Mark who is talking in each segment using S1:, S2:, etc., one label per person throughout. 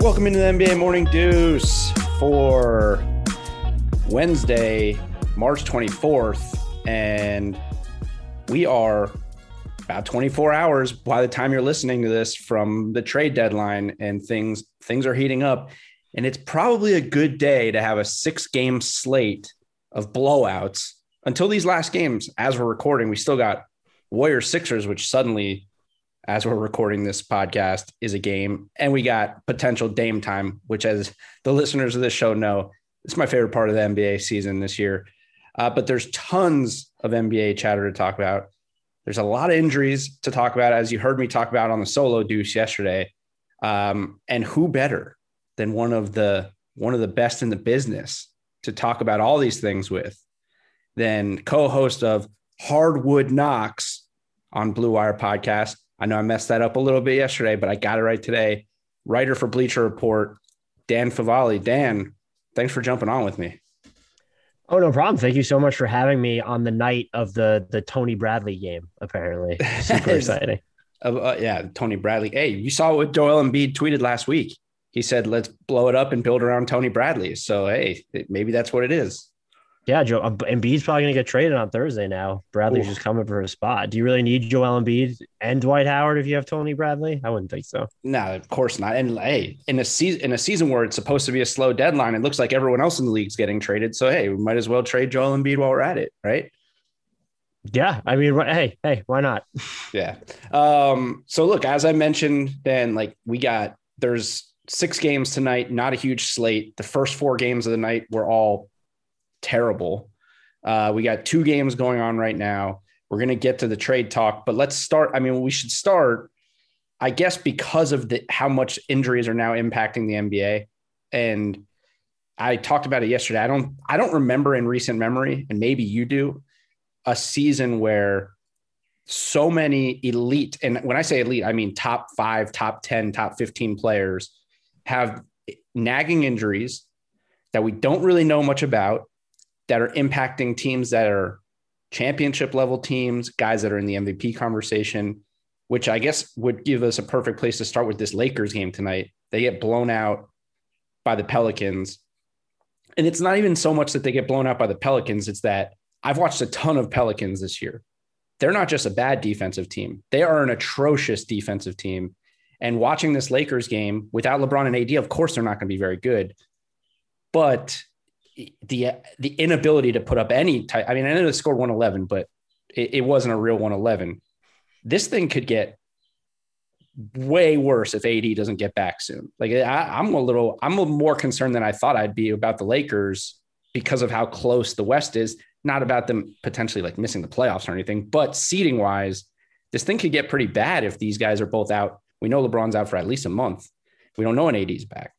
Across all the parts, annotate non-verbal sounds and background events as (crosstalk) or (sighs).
S1: Welcome into the NBA Morning Deuce for Wednesday, March 24th. And we are about 24 hours by the time you're listening to this from the trade deadline and things things are heating up and it's probably a good day to have a six game slate of blowouts until these last games as we're recording we still got warriors sixers which suddenly as we're recording this podcast is a game and we got potential dame time which as the listeners of this show know it's my favorite part of the nba season this year uh, but there's tons of nba chatter to talk about there's a lot of injuries to talk about, as you heard me talk about on the solo deuce yesterday. Um, and who better than one of the one of the best in the business to talk about all these things with than co-host of Hardwood Knocks on Blue Wire podcast. I know I messed that up a little bit yesterday, but I got it right today. Writer for Bleacher Report, Dan Favale. Dan, thanks for jumping on with me.
S2: Oh no problem. Thank you so much for having me on the night of the the Tony Bradley game. Apparently, (laughs) super exciting.
S1: Uh, yeah, Tony Bradley. Hey, you saw what Joel Embiid tweeted last week. He said, "Let's blow it up and build around Tony Bradley." So hey, maybe that's what it is.
S2: Yeah, Joe Embiid's probably going to get traded on Thursday now. Bradley's Ooh. just coming for a spot. Do you really need Joel Embiid and Dwight Howard if you have Tony Bradley? I wouldn't think so.
S1: No, of course not. And hey, in a season in a season where it's supposed to be a slow deadline, it looks like everyone else in the league's getting traded. So hey, we might as well trade Joel Embiid while we're at it, right?
S2: Yeah, I mean, hey, hey, why not? (laughs)
S1: yeah. Um, so look, as I mentioned, then like we got there's six games tonight, not a huge slate. The first four games of the night were all terrible. Uh, we got two games going on right now. We're going to get to the trade talk, but let's start. I mean, we should start, I guess, because of the how much injuries are now impacting the NBA. And I talked about it yesterday. I don't, I don't remember in recent memory, and maybe you do, a season where so many elite, and when I say elite, I mean top five, top 10, top 15 players have nagging injuries that we don't really know much about that are impacting teams that are championship level teams, guys that are in the MVP conversation, which I guess would give us a perfect place to start with this Lakers game tonight. They get blown out by the Pelicans. And it's not even so much that they get blown out by the Pelicans, it's that I've watched a ton of Pelicans this year. They're not just a bad defensive team, they are an atrocious defensive team. And watching this Lakers game without LeBron and AD, of course, they're not going to be very good. But the the inability to put up any type. I mean, I know they scored 111, but it, it wasn't a real 111. This thing could get way worse if AD doesn't get back soon. Like I, am a little, I'm a more concerned than I thought I'd be about the Lakers because of how close the West is. Not about them potentially like missing the playoffs or anything, but seating wise, this thing could get pretty bad if these guys are both out. We know LeBron's out for at least a month. We don't know when AD's back.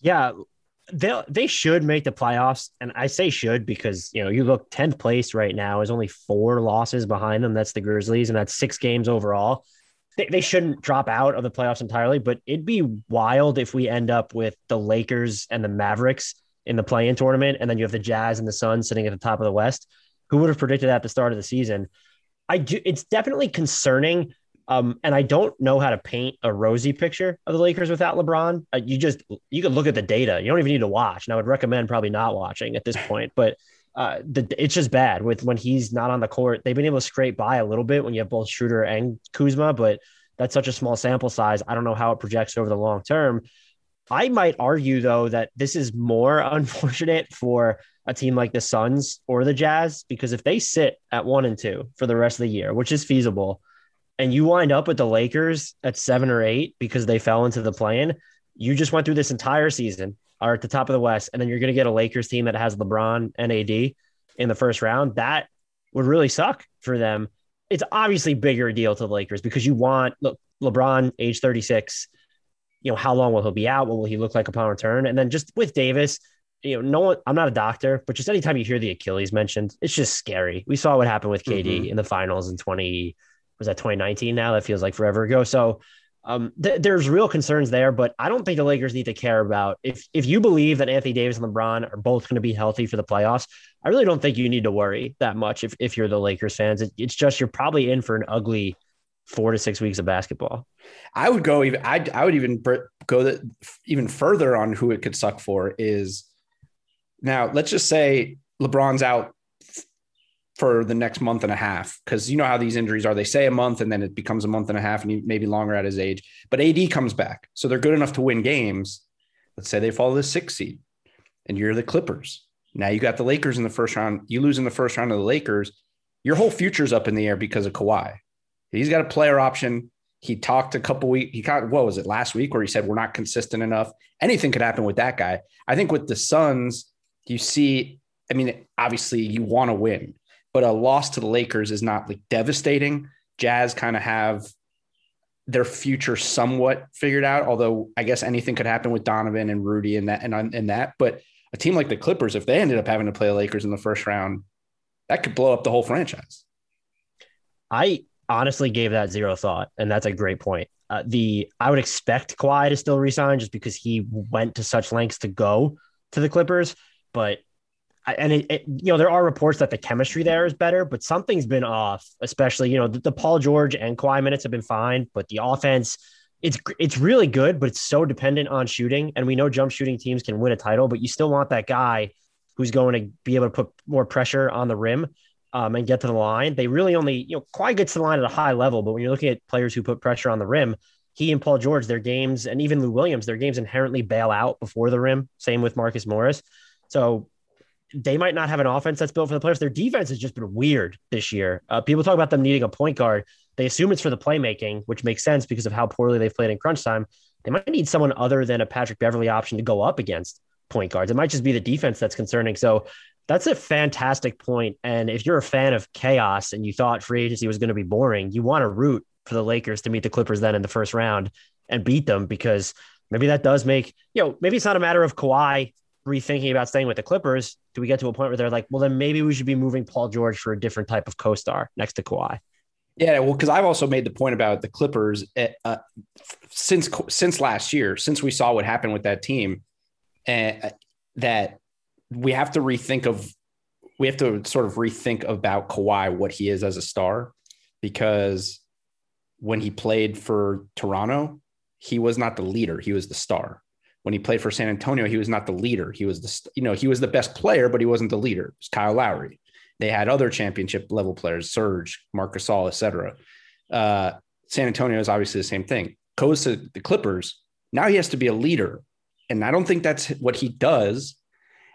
S2: Yeah, they they should make the playoffs, and I say should because you know you look tenth place right now is only four losses behind them. That's the Grizzlies, and that's six games overall. They, they shouldn't drop out of the playoffs entirely, but it'd be wild if we end up with the Lakers and the Mavericks in the play-in tournament, and then you have the Jazz and the Suns sitting at the top of the West. Who would have predicted that at the start of the season? I do. It's definitely concerning. Um, and I don't know how to paint a rosy picture of the Lakers without LeBron. Uh, you just you can look at the data. You don't even need to watch. And I would recommend probably not watching at this point. But uh, the, it's just bad with when he's not on the court. They've been able to scrape by a little bit when you have both Schroeder and Kuzma, but that's such a small sample size. I don't know how it projects over the long term. I might argue though that this is more (laughs) unfortunate for a team like the Suns or the Jazz because if they sit at one and two for the rest of the year, which is feasible, and you wind up with the Lakers at seven or eight because they fell into the play-in, you just went through this entire season are at the top of the West, and then you're going to get a Lakers team that has LeBron and AD in the first round. That would really suck for them. It's obviously bigger deal to the Lakers because you want look LeBron, age 36. You know how long will he be out? What will he look like upon return? And then just with Davis, you know, no one. I'm not a doctor, but just anytime you hear the Achilles mentioned, it's just scary. We saw what happened with KD mm-hmm. in the finals in 20 was that 2019. Now that feels like forever ago. So um, th- there's real concerns there, but I don't think the Lakers need to care about if if you believe that Anthony Davis and LeBron are both going to be healthy for the playoffs. I really don't think you need to worry that much if if you're the Lakers fans. It, it's just you're probably in for an ugly four to six weeks of basketball.
S1: I would go even. I I would even go the, even further on who it could suck for is now. Let's just say LeBron's out for the next month and a half because you know how these injuries are. They say a month and then it becomes a month and a half and maybe longer at his age. But AD comes back, so they're good enough to win games. Let's say they follow the sixth seed, and you're the Clippers. Now you got the Lakers in the first round. You lose in the first round of the Lakers. Your whole future's up in the air because of Kawhi. He's got a player option. He talked a couple weeks. He got what was it last week where he said we're not consistent enough. Anything could happen with that guy. I think with the Suns, you see. I mean, obviously you want to win but a loss to the Lakers is not like devastating. Jazz kind of have their future somewhat figured out, although I guess anything could happen with Donovan and Rudy and that and, and that. But a team like the Clippers, if they ended up having to play the Lakers in the first round, that could blow up the whole franchise.
S2: I honestly gave that zero thought, and that's a great point. Uh, the I would expect Kawhi to still resign just because he went to such lengths to go to the Clippers, but and it, it, you know there are reports that the chemistry there is better, but something's been off. Especially you know the, the, Paul George and Kawhi minutes have been fine, but the offense it's it's really good, but it's so dependent on shooting. And we know jump shooting teams can win a title, but you still want that guy who's going to be able to put more pressure on the rim um, and get to the line. They really only you know Kawhi gets to the line at a high level, but when you're looking at players who put pressure on the rim, he and Paul George, their games, and even Lou Williams, their games inherently bail out before the rim. Same with Marcus Morris. So they might not have an offense that's built for the players. Their defense has just been weird this year. Uh, people talk about them needing a point guard. They assume it's for the playmaking, which makes sense because of how poorly they've played in crunch time. They might need someone other than a Patrick Beverley option to go up against point guards. It might just be the defense that's concerning. So that's a fantastic point. And if you're a fan of chaos and you thought free agency was going to be boring, you want to root for the Lakers to meet the Clippers then in the first round and beat them because maybe that does make, you know, maybe it's not a matter of Kawhi rethinking about staying with the Clippers, do we get to a point where they're like, well, then maybe we should be moving Paul George for a different type of co-star next to Kawhi?
S1: Yeah, well, because I've also made the point about the Clippers eh, uh, since since last year, since we saw what happened with that team, and uh, that we have to rethink of we have to sort of rethink about Kawhi what he is as a star, because when he played for Toronto, he was not the leader; he was the star when he played for San Antonio, he was not the leader. He was the, you know, he was the best player, but he wasn't the leader. It was Kyle Lowry. They had other championship level players, Serge, Marc Gasol, etc. Uh, San Antonio is obviously the same thing. Goes to the Clippers. Now he has to be a leader. And I don't think that's what he does.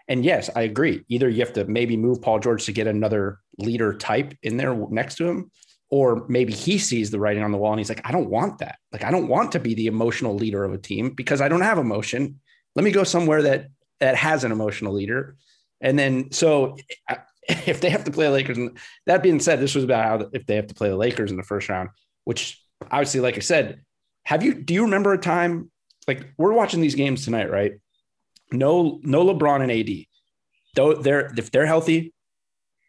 S1: And yes, I agree. Either you have to maybe move Paul George to get another leader type in there next to him, or maybe he sees the writing on the wall and he's like, I don't want that. Like, I don't want to be the emotional leader of a team because I don't have emotion. Let me go somewhere that that has an emotional leader. And then, so (laughs) if they have to play the Lakers, and that being said, this was about how if they have to play the Lakers in the first round, which obviously, like I said, have you do you remember a time like we're watching these games tonight, right? No, no LeBron and AD. Though they're if they're healthy,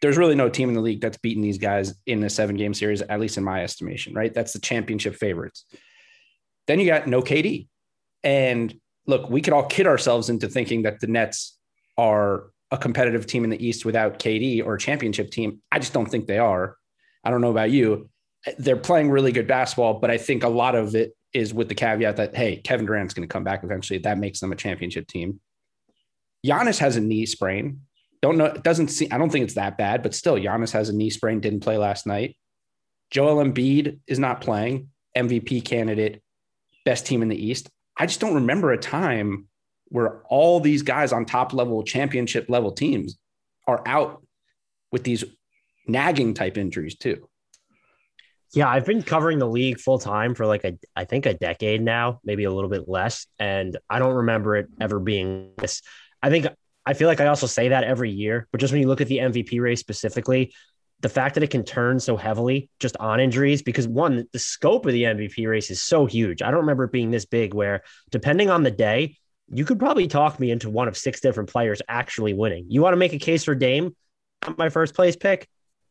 S1: there's really no team in the league that's beaten these guys in a seven game series, at least in my estimation, right? That's the championship favorites. Then you got no KD. And look, we could all kid ourselves into thinking that the Nets are a competitive team in the East without KD or a championship team. I just don't think they are. I don't know about you. They're playing really good basketball, but I think a lot of it is with the caveat that hey, Kevin Durant's going to come back eventually. That makes them a championship team. Giannis has a knee sprain. Don't know. It doesn't seem. I don't think it's that bad, but still, Giannis has a knee sprain. Didn't play last night. Joel Embiid is not playing. MVP candidate, best team in the East. I just don't remember a time where all these guys on top level championship level teams are out with these nagging type injuries too.
S2: Yeah, I've been covering the league full time for like a I think a decade now, maybe a little bit less, and I don't remember it ever being this. I think I feel like I also say that every year, but just when you look at the MVP race specifically, the fact that it can turn so heavily just on injuries, because one, the scope of the MVP race is so huge. I don't remember it being this big where depending on the day, you could probably talk me into one of six different players actually winning. You want to make a case for Dame, my first place pick?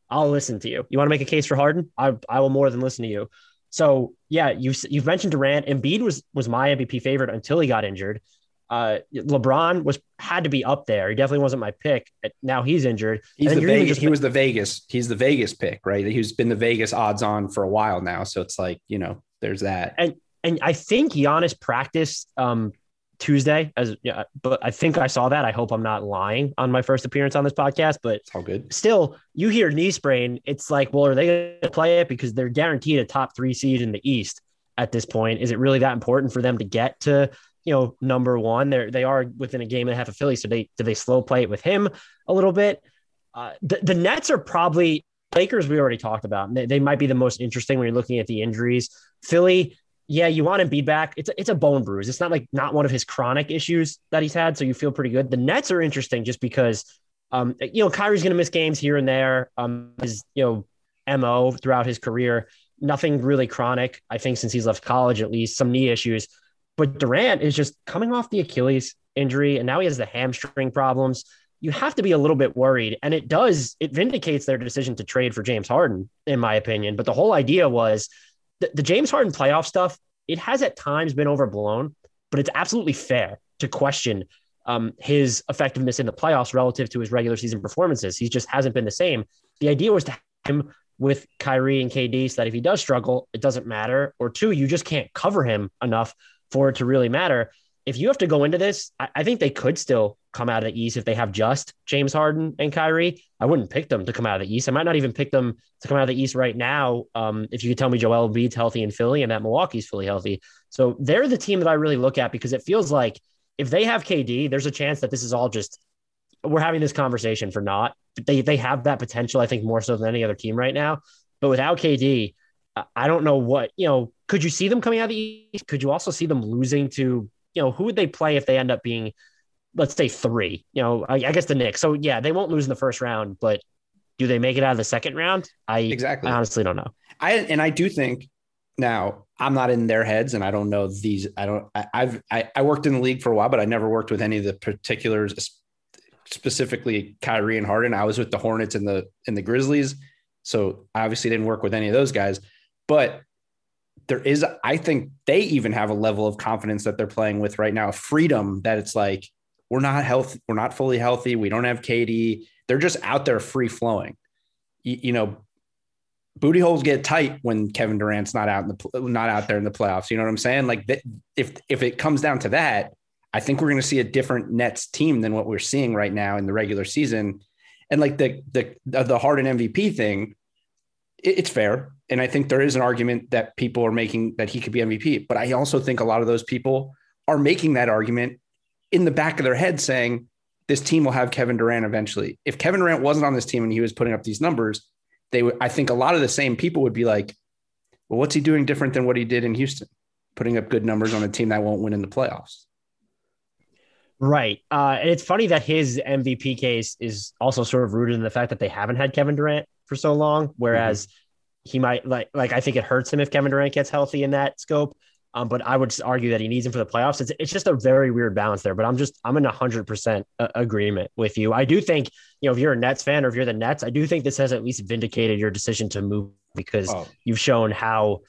S2: I'll listen to you. You want to make a case for Harden? I, I will more than listen to you. So yeah, you you've mentioned Durant. Embiid was was my MVP favorite until he got injured. Uh, LeBron was had to be up there. He definitely wasn't my pick. Now he's injured.
S1: He's the Vegas, he was the Vegas. He's the Vegas pick, right? He's been the Vegas odds on for a while now. So it's like you know, there's that.
S2: And and I think Giannis practiced um, Tuesday as yeah, but I think I saw that. I hope I'm not lying on my first appearance on this podcast, but
S1: it's all good.
S2: Still, you hear knee sprain, it's like, well, are they going to play it because they're guaranteed a top 3 seed in the East at this point? Is it really that important for them to get to, you know, number 1? They're they are within a game and a half of Philly, so they do they slow play it with him a little bit? Uh, the, the Nets are probably Lakers we already talked about. They, they might be the most interesting when you're looking at the injuries. Philly, yeah, you want Embiid back. It's a, it's a bone bruise. It's not like not one of his chronic issues that he's had, so you feel pretty good. The Nets are interesting just because, um, you know, Kyrie's going to miss games here and there. Um, his you know mo throughout his career, nothing really chronic. I think since he's left college, at least some knee issues. But Durant is just coming off the Achilles injury, and now he has the hamstring problems. You have to be a little bit worried, and it does. It vindicates their decision to trade for James Harden, in my opinion. But the whole idea was the, the James Harden playoff stuff, it has at times been overblown, but it's absolutely fair to question um, his effectiveness in the playoffs relative to his regular season performances. He just hasn't been the same. The idea was to have him with Kyrie and KD so that if he does struggle, it doesn't matter. Or two, you just can't cover him enough for it to really matter if you have to go into this, I, I, think they could still come out of the East if they have just James Harden and Kyrie. I wouldn't pick them to come out of the East. I might not even pick them to come out of the East right now. Um, if you could tell me Joel Embiid's healthy in Philly and that Milwaukee's fully healthy. So they're the team that I really look at because it feels like if they have KD, there's a chance that this is all just we're having this conversation for not. They they have that potential, I think, more so than any other team right now. But without KD, I don't know what, you know, could you see them coming out of the East? Could you also see them losing to you know, who would they play if they end up being, let's say three? You know, I, I guess the Knicks. So yeah, they won't lose in the first round, but do they make it out of the second round? I exactly I honestly don't know.
S1: I and I do think now I'm not in their heads and I don't know these. I don't. I, I've I, I worked in the league for a while, but I never worked with any of the particulars, specifically Kyrie and Harden. I was with the Hornets and the and the Grizzlies, so I obviously didn't work with any of those guys. But there is, I think they even have a level of confidence that they're playing with right now, freedom that it's like, we're not healthy, we're not fully healthy. We don't have KD. They're just out there free flowing. You, you know, booty holes get tight when Kevin Durant's not out in the not out there in the playoffs. You know what I'm saying? Like th- if if it comes down to that, I think we're going to see a different Nets team than what we're seeing right now in the regular season. And like the the the Harden MVP thing, it's fair. And I think there is an argument that people are making that he could be MVP. But I also think a lot of those people are making that argument in the back of their head saying, this team will have Kevin Durant eventually. If Kevin Durant wasn't on this team and he was putting up these numbers, they would, I think a lot of the same people would be like, well, what's he doing different than what he did in Houston? Putting up good numbers on a team that won't win in the playoffs.
S2: Right. Uh, and it's funny that his MVP case is also sort of rooted in the fact that they haven't had Kevin Durant for so long, whereas mm-hmm he might like like I think it hurts him if Kevin Durant gets healthy in that scope. Um, but I would argue that he needs him for the playoffs. It's, it's just a very weird balance there. But I'm just I'm in hundred percent agreement with you. I do think you know if you're a Nets fan or if you're the Nets, I do think this has at least vindicated your decision to move because oh. you've shown how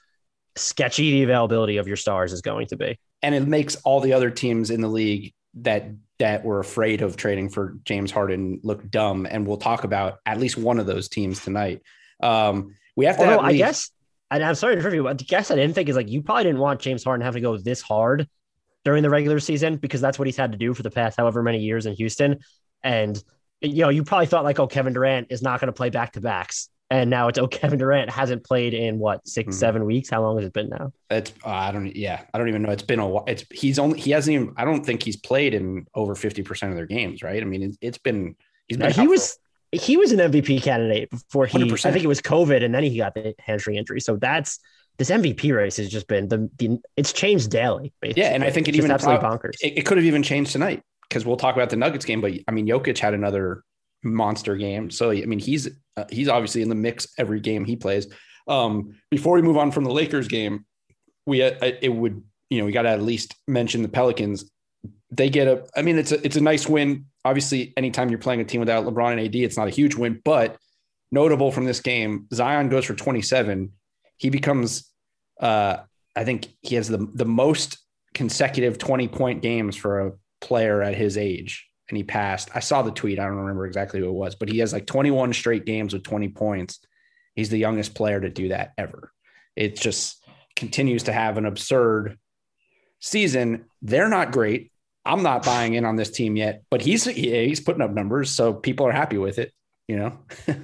S2: sketchy the availability of your stars is going to be.
S1: And it makes all the other teams in the league that that were afraid of trading for James Harden look dumb, and we'll talk about at least one of those teams tonight. Um, we have to.
S2: Although,
S1: at
S2: I guess, and I'm sorry to interrupt you, but the guess I didn't think is like you probably didn't want James Harden having to go this hard during the regular season because that's what he's had to do for the past however many years in Houston. And you know, you probably thought like, oh, Kevin Durant is not going to play back to backs. And now it's oh, (laughs) Kevin Durant hasn't played in what 6
S1: Mhm.
S2: seven weeks. How long has it been now?
S1: It's uh, I don't yeah I don't even know. It's been a while. It's he's only he hasn't even I don't think he's played in over fifty percent of their games. Right. I mean it's, it's been he's been
S2: he
S1: for-
S2: was he was an MVP candidate before he.
S1: 100%.
S2: I think it was COVID, and then he got the hamstring injury. So that's this MVP race has just been the, the it's changed daily. Basically.
S1: Yeah, and I think it
S2: It's
S1: even
S2: absolutely bonkers.
S1: it, it could have even changed tonight because we'll talk about the Nuggets game. But I mean Jokic had another monster game, so I mean he's uh, he's obviously in the mix every game he plays. Um, before we move on from the Lakers game, we uh, it would you know we got to at least mention the Pelicans. They get a I mean it's a it's a nice win. Obviously, anytime you're playing a team without LeBron and AD, it's not a huge win, but notable from this game, Zion goes for 27. He becomes uh I think he has the the most consecutive 20 point games for a player at his age and he passed. I saw the tweet. I don't remember exactly who it was but he has like 21 straight games with 20 points. He's the youngest player to do that ever. It just continues to have an absurd season. They're not great. I'm not buying in on this team yet but he's he's putting up numbers so people are happy with it you know? (laughs)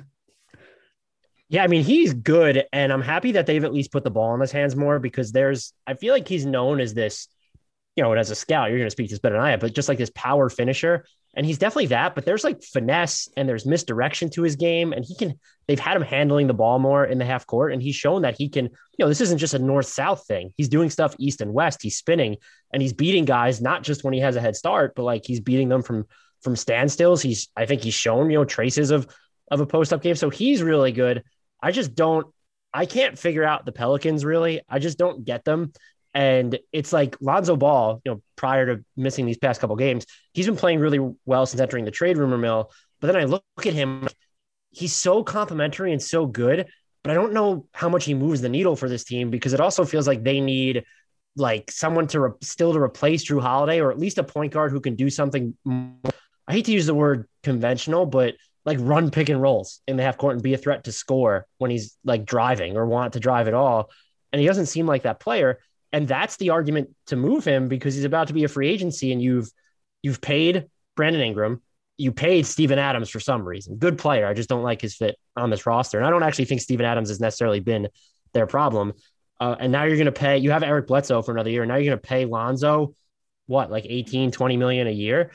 S2: Yeah, I mean, he's good, and I'm happy that they've at least put the ball in his hands more because there's, I feel like he's known as this, you know, as a scout, you're going to speak this better than I am, but just like this power finisher. And he's definitely that, but there's like finesse and there's misdirection to his game. And he can, they've had him handling the ball more in the half court. And he's shown that he can, you know, this isn't just a north south thing. He's doing stuff east and west. He's spinning and he's beating guys, not just when he has a head start, but like he's beating them from, from standstills. He's, I think he's shown, you know, traces of, of a post up game. So he's really good. I just don't, I can't figure out the Pelicans really. I just don't get them. And it's like Lonzo Ball, you know, prior to missing these past couple games, he's been playing really well since entering the trade rumor mill. But then I look at him, he's so complimentary and so good, but I don't know how much he moves the needle for this team because it also feels like they need like someone to re- still to replace Jrue Holiday or at least a point guard who can do something. More, I hate to use the word conventional, but like run pick and rolls in the half court and be a threat to score when he's like driving or want to drive at all. And he doesn't seem like that player. And that's the argument to move him because he's about to be a free agency and you've you've paid Brandon Ingram, you paid Steven Adams for some reason. Good player. I just don't like his fit on this roster. And I don't actually think Steven Adams has necessarily been their problem. Uh, and now you're going to pay, you have Eric Bledsoe for another year. And now you're going to pay Lonzo, what, like 18, 20 million a year?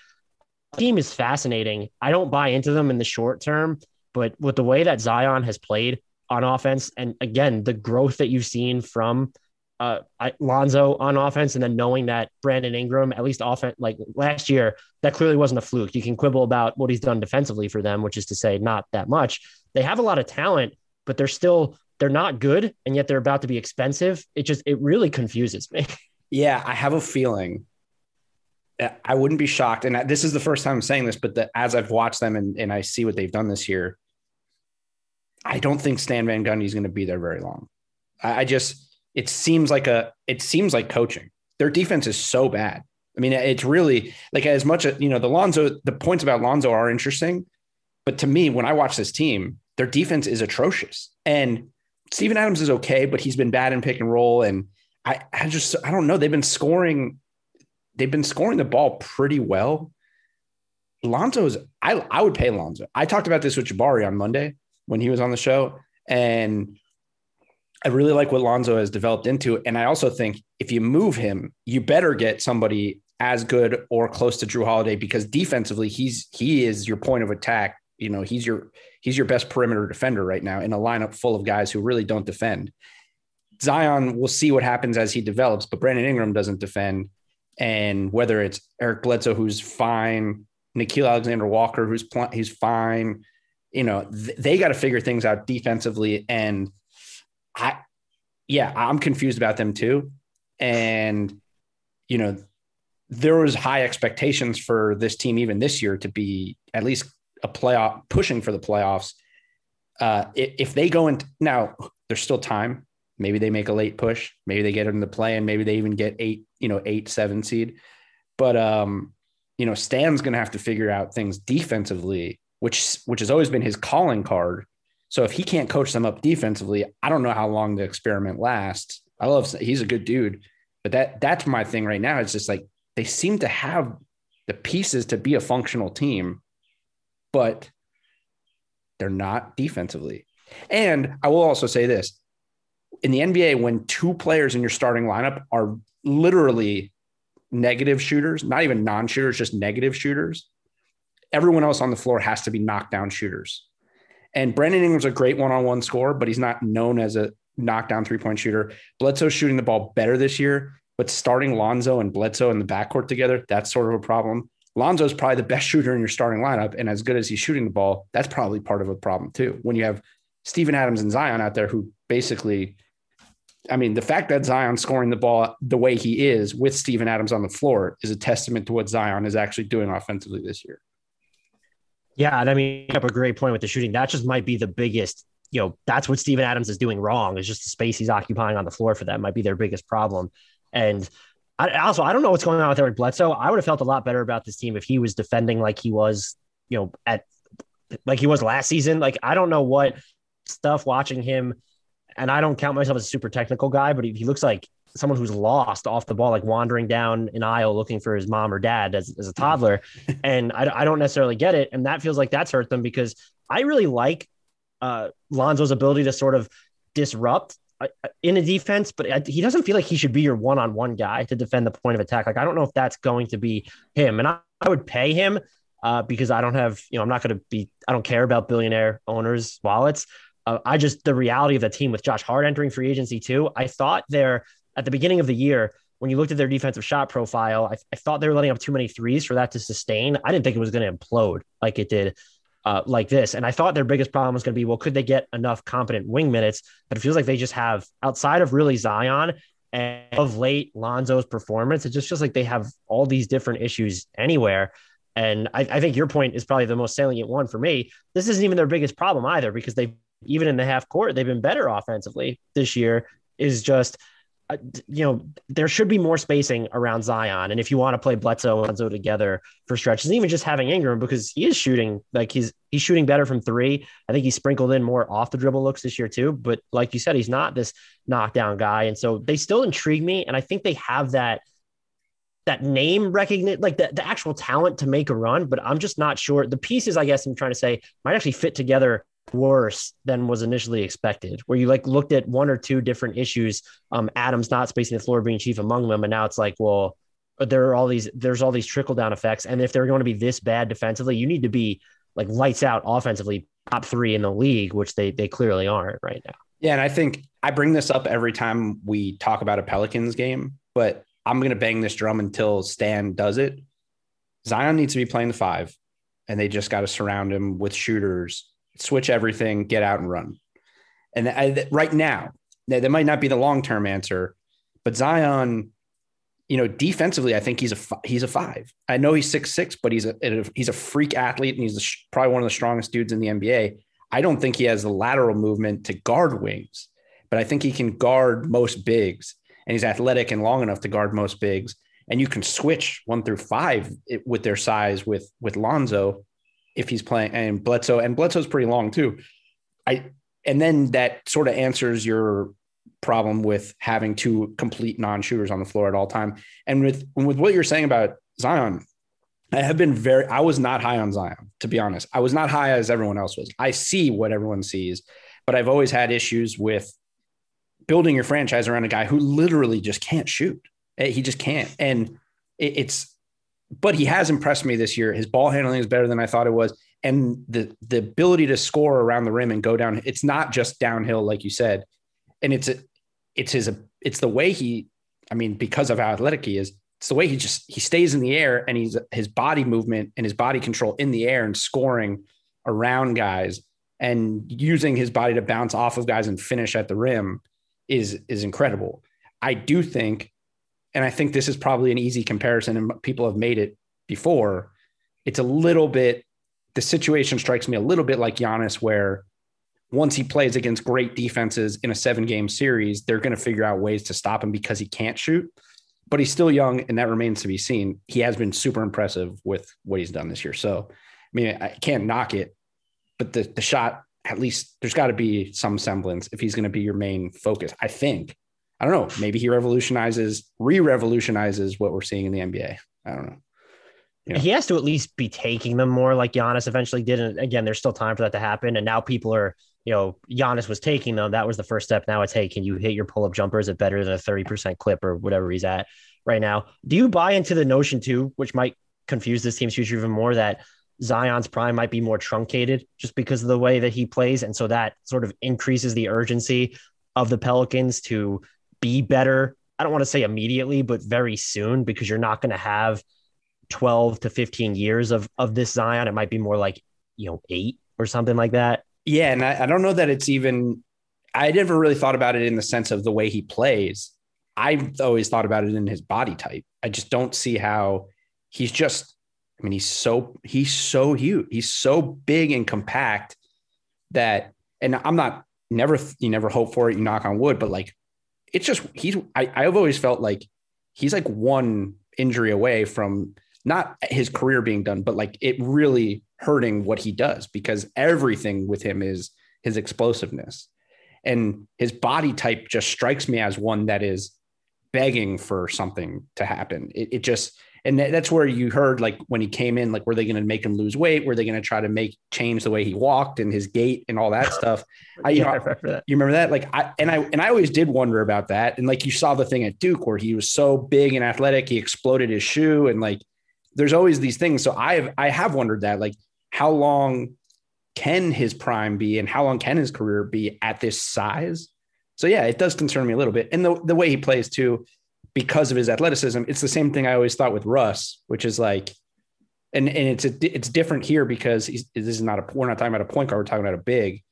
S2: Team is fascinating. I don't buy into them in the short term, but with the way that Zion has played on offense, and again, the growth that you've seen from uh, Lonzo on offense, and then knowing that Brandon Ingram, at least offense, like last year, that clearly wasn't a fluke. You can quibble about what he's done defensively for them, which is to say, not that much. They have a lot of talent, but they're still they're not good, and yet they're about to be expensive. It just it really confuses me. (laughs)
S1: Yeah, I have a feeling. I wouldn't be shocked, and this is the first time I'm saying this, but that as I've watched them and, and I see what they've done this year, I don't think Stan Van Gundy is going to be there very long. I, I just it seems like a it seems like coaching. Their defense is so bad. I mean, it's really like as much as you know the Lonzo. The points about Lonzo are interesting, but to me, when I watch this team, their defense is atrocious. And Steven Adams is okay, but he's been bad in pick and roll and I, I just I don't know. They've been scoring, they've been scoring the ball pretty well. Lonzo's I I would pay Lonzo. I talked about this with Jabari on Monday when he was on the show, and I really like what Lonzo has developed into. And I also think if you move him, you better get somebody as good or close to Jrue Holiday because defensively he's he is your point of attack. You know, he's your he's your best perimeter defender right now in a lineup full of guys who really don't defend. Zion, we'll see what happens as he develops, but Brandon Ingram doesn't defend. And whether it's Eric Bledsoe, who's fine, Nickeil Alexander Walker, who's pl- he's fine, you know, th- they got to figure things out defensively. And I, yeah, I'm confused about them too. And, you know, there was high expectations for this team even this year to be at least a playoff pushing for the playoffs. Uh, if they go into now, there's still time. Maybe they make a late push. Maybe they get into play, and maybe they even get eight, you know, eight, seven seed. But um, you know, Stan's going to have to figure out things defensively, which which has always been his calling card. So if he can't coach them up defensively, I don't know how long the experiment lasts. I love he's a good dude, but that that's my thing right now. It's just like they seem to have the pieces to be a functional team, but they're not defensively. And I will also say this in the NBA, when two players in your starting lineup are literally negative shooters, not even non shooters, just negative shooters, everyone else on the floor has to be knockdown shooters. And Brandon Ingram's a great one on one scorer, but he's not known as a knockdown three point shooter. Bledsoe's shooting the ball better this year, but starting Lonzo and Bledsoe in the backcourt together, that's sort of a problem. Lonzo's probably the best shooter in your starting lineup. And as good as he's shooting the ball, that's probably part of a problem too. When you have Steven Adams and Zion out there who basically, I mean, the fact that Zion scoring the ball the way he is with Steven Adams on the floor is a testament to what Zion is actually doing offensively this year.
S2: Yeah, and I mean, have a great point with the shooting. That just might be the biggest, you know, that's what Steven Adams is doing wrong. Is just the space he's occupying on the floor for that might be their biggest problem. And I, also, I don't know what's going on with Eric Bledsoe. I would have felt a lot better about this team if he was defending like he was, you know, at like he was last season. Like I don't know what stuff watching him, and I don't count myself as a super technical guy, but he, he looks like someone who's lost off the ball, like wandering down an aisle looking for his mom or dad as, as a (laughs) toddler. and I, I don't necessarily get it. And that feels like that's hurt them because I really like uh, Lonzo's ability to sort of disrupt uh, in a defense, but he doesn't feel like he should be your one on one guy to defend the point of attack. Like, I don't know if that's going to be him. And I, I would pay him uh, because I don't have, you know, I'm not going to be, I don't care about billionaire owners' wallets. Uh, I just, the reality of the team with Josh Hart entering free agency too, I thought they're at the beginning of the year, when you looked at their defensive shot profile, I, I thought they were letting up too many threes for that to sustain. I didn't think it was going to implode like it did uh, like this. And I thought their biggest problem was going to be, well, could they get enough competent wing minutes? But it feels like they just have, outside of really Zion and of late Lonzo's performance, it just feels like they have all these different issues anywhere. And I, I think your point is probably the most salient one for me. This isn't even their biggest problem either, because they even in the half court, they've been better offensively this year. Is just uh, you know, there should be more spacing around Zion. And if you want to play Bledsoe and Lonzo together for stretches, even just having Ingram, because he is shooting like he's he's shooting better from three. I think he sprinkled in more off the dribble looks this year too. But like you said, he's not this knockdown guy. And so they still intrigue me. And I think they have that that name recognition, like the, the actual talent to make a run, but I'm just not sure. The pieces, I guess I'm trying to say, might actually fit together worse than was initially expected, where you like looked at one or two different issues. Um, Adams not spacing the floor being chief among them, and now it's like, well, there are all these there's all these trickle down effects, and if they're going to be this bad defensively, you need to be like lights out offensively, top three in the league, which they they clearly aren't right now.
S1: Yeah, and I think I bring this up every time we talk about a Pelicans game, but I'm going to bang this drum until Stan does it. Zion needs to be playing the five, and they just got to surround him with shooters switch everything, get out and run. And I, right now, that might not be the long term answer, but Zion, you know, defensively, I think he's a he's a five. I know he's six six, but he's a he's a freak athlete and he's probably one of the strongest dudes in the NBA. I don't think he has the lateral movement to guard wings, but I think he can guard most bigs, and he's athletic and long enough to guard most bigs. And you can switch one through five with their size with with Lonzo if he's playing and Bledsoe and Bledsoe's pretty long too. I and then that sort of answers your problem with having two complete non-shooters on the floor at all time. And with with what you're saying about Zion, I have been very I was not high on Zion, to be honest. I was not high as everyone else was. I see what everyone sees, but I've always had issues with building your franchise around a guy who literally just can't shoot. Eh, he just can't. And it's but he has impressed me this year. His ball handling is better than I thought it was. And the the ability to score around the rim and go down, it's not just downhill, like you said. And it's a, it's his it's the way he, I mean, because of how athletic he is, it's the way he just he stays in the air and he's his body movement and his body control in the air and scoring around guys and using his body to bounce off of guys and finish at the rim is is incredible. I do think and I think this is probably an easy comparison, and people have made it before. It's a little bit, the situation strikes me a little bit like Giannis, where once he plays against great defenses in a seven game series, they're going to figure out ways to stop him because he can't shoot. but he's still young, and that remains to be seen. He has been super impressive with what he's done this year. So, I mean, I can't knock it, but the the shot at least there's got to be some semblance if he's going to be your main focus. I think. I don't know. Maybe he revolutionizes, re-revolutionizes what we're seeing in the NBA. I don't know.
S2: You know? He has to at least be taking them more like Giannis eventually did. And again, there's still time for that to happen. And now people are, you know, Giannis was taking them. That was the first step. Now it's, hey, can you hit your pull up jumper? Is it better than a 30% clip or whatever he's at right now? Do you buy into the notion too, which might confuse this team's future even more, that Zion's prime might be more truncated just because of the way that he plays. And so that sort of increases the urgency of the Pelicans to be better. I don't want to say immediately, but very soon because you're not going to have 12 to 15 years of, of this Zion. It might be more like, you know, eight or something like that.
S1: Yeah. And I, I don't know that it's even, I never really thought about it in the sense of the way he plays. I've always thought about it in his body type. I just don't see how he's just I mean, he's so he's so huge. He's so big and compact that, and I'm not never you never hope for it. You knock on wood, but like it's just he's. I I've always felt like he's like one injury away from not his career being done, but like it really hurting what he does because everything with him is his explosiveness and his body type just strikes me as one that is begging for something to happen. It, it just and that's where you heard like when he came in, like were they going to make him lose weight? Were they going to try to make change the way he walked and his gait and all that (laughs) stuff? I, you yeah, know, I remember that. you remember that? Like I and I and I always did wonder about that. And like you saw the thing at Duke where he was so big and athletic, he exploded his shoe, and like there's always these things. So I have I have wondered that like how long can his prime be and how long can his career be at this size? So yeah, it does concern me a little bit. And the the way he plays too because of his athleticism. It's the same thing I always thought with Russ, which is like, and and it's a, it's different here because this is not a we're not talking about a point guard, we're talking about a big.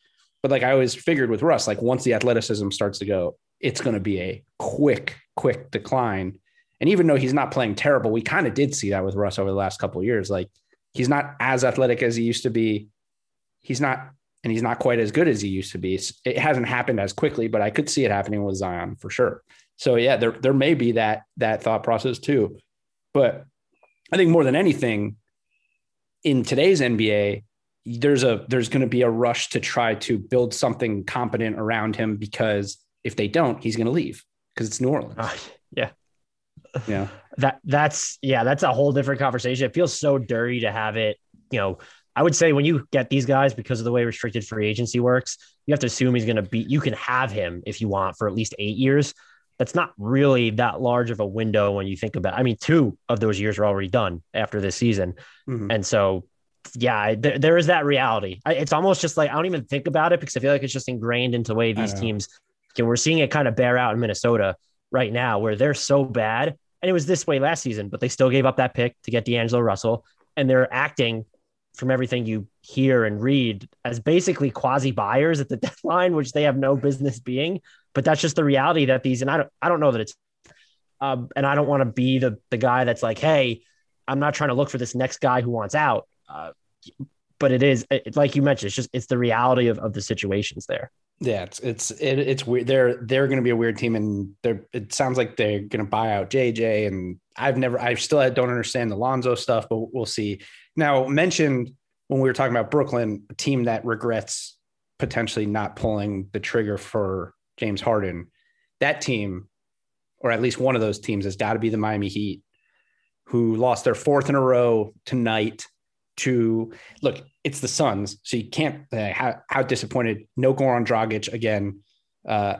S1: But like I always figured with Russ, like once the athleticism starts to go, it's going to be a quick, quick decline. And even though he's not playing terrible, we kind of did see that with Russ over the last couple of years. Like he's not as athletic as he used to be. He's not, and he's not quite as good as he used to be. It hasn't happened as quickly, but I could see it happening with Zion for sure. So yeah, there there may be that that thought process too. But I think more than anything, in today's NBA, there's a there's going to be a rush to try to build something competent around him because if they don't, he's going to leave because it's New Orleans. Uh,
S2: yeah.
S1: Yeah. (laughs)
S2: that that's yeah, that's a whole different conversation. It feels so dirty to have it, you know, I would say when you get these guys because of the way restricted free agency works, you have to assume he's going to be you can have him if you want for at least 8 years that's not really that large of a window when you think about. I mean, two of those years are already done after this season, mm-hmm. and so yeah, there, there is that reality. I, it's almost just like I don't even think about it because I feel like it's just ingrained into the way these teams. Can, we're seeing it kind of bear out in Minnesota right now, where they're so bad, and it was this way last season, but they still gave up that pick to get D'Angelo Russell, and they're acting from everything you hear and read as basically quasi buyers at the (laughs) deadline, which they have no business being. But that's just the reality that these, and I don't, I don't know that it's, um, and I don't want to be the the guy that's like, hey, I'm not trying to look for this next guy who wants out. Uh, but it is, it, like you mentioned, it's just it's the reality of, of the situations there.
S1: Yeah, it's it's it, it's weird. They're they're going to be a weird team, and they're. It sounds like they're going to buy out JJ, and I've never, I still don't understand the Lonzo stuff, but we'll see. Now, mentioned when we were talking about Brooklyn, a team that regrets potentially not pulling the trigger for James Harden, that team, or at least one of those teams, has got to be the Miami Heat, who lost their fourth in a row tonight. To look, it's the Suns, so you can't. Uh, how, how disappointed? No Goran Dragic again. Uh,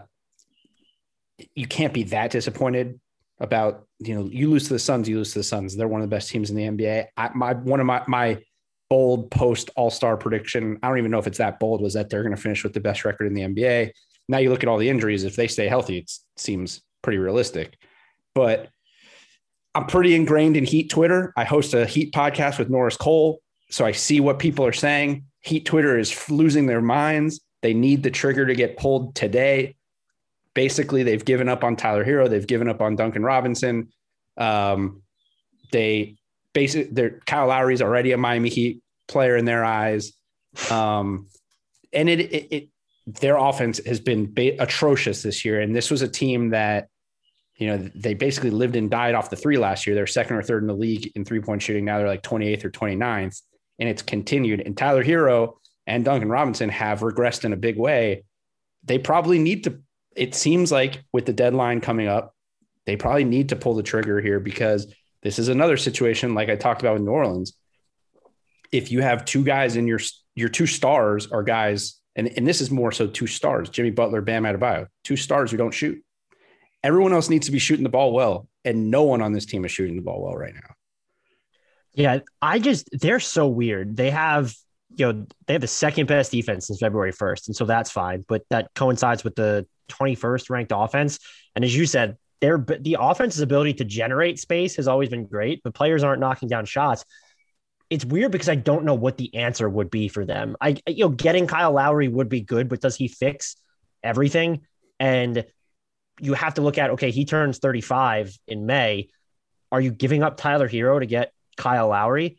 S1: you can't be that disappointed about you know you lose to the Suns, you lose to the Suns. They're one of the best teams in the NBA. I, my one of my my bold post All Star prediction. I don't even know if it's that bold. Was that they're going to finish with the best record in the NBA? Now you look at all the injuries. If they stay healthy, it seems pretty realistic. But I'm pretty ingrained in Heat Twitter. I host a Heat podcast with Norris Cole, so I see what people are saying. Heat Twitter is losing their minds. They need the trigger to get pulled today basically they've given up on Tyler Herro. They've given up on Duncan Robinson. Um, they basically, they're Kyle Lowry's already a Miami Heat player in their eyes. Um, and it, it, it, their offense has been ba- atrocious this year. And this was a team that you know, they basically lived and died off the three last year. They're second or third in the league in three point shooting. Now they're like 28th or 29th, and it's continued. And Tyler Herro and Duncan Robinson have regressed in a big way. They probably need to, it seems like with the deadline coming up, they probably need to pull the trigger here because this is another situation like I talked about with New Orleans. If you have two guys in your your two stars are guys, and, and this is more so two stars, Jimmy Butler, Bam Adebayo, two stars who don't shoot. Everyone else needs to be shooting the ball well, and no one on this team is shooting the ball well right now.
S2: Yeah, I just they're so weird. They have you know they have the second best defense since February 1st, and so that's fine. But that coincides with the 21st ranked offense. And as you said, their the offense's ability to generate space has always been great, but players aren't knocking down shots. It's weird because I don't know what the answer would be for them. I you know getting Kyle Lowry would be good, but does he fix everything? And you have to look at okay, he turns 35 in May. Are you giving up Tyler Herro to get Kyle Lowry?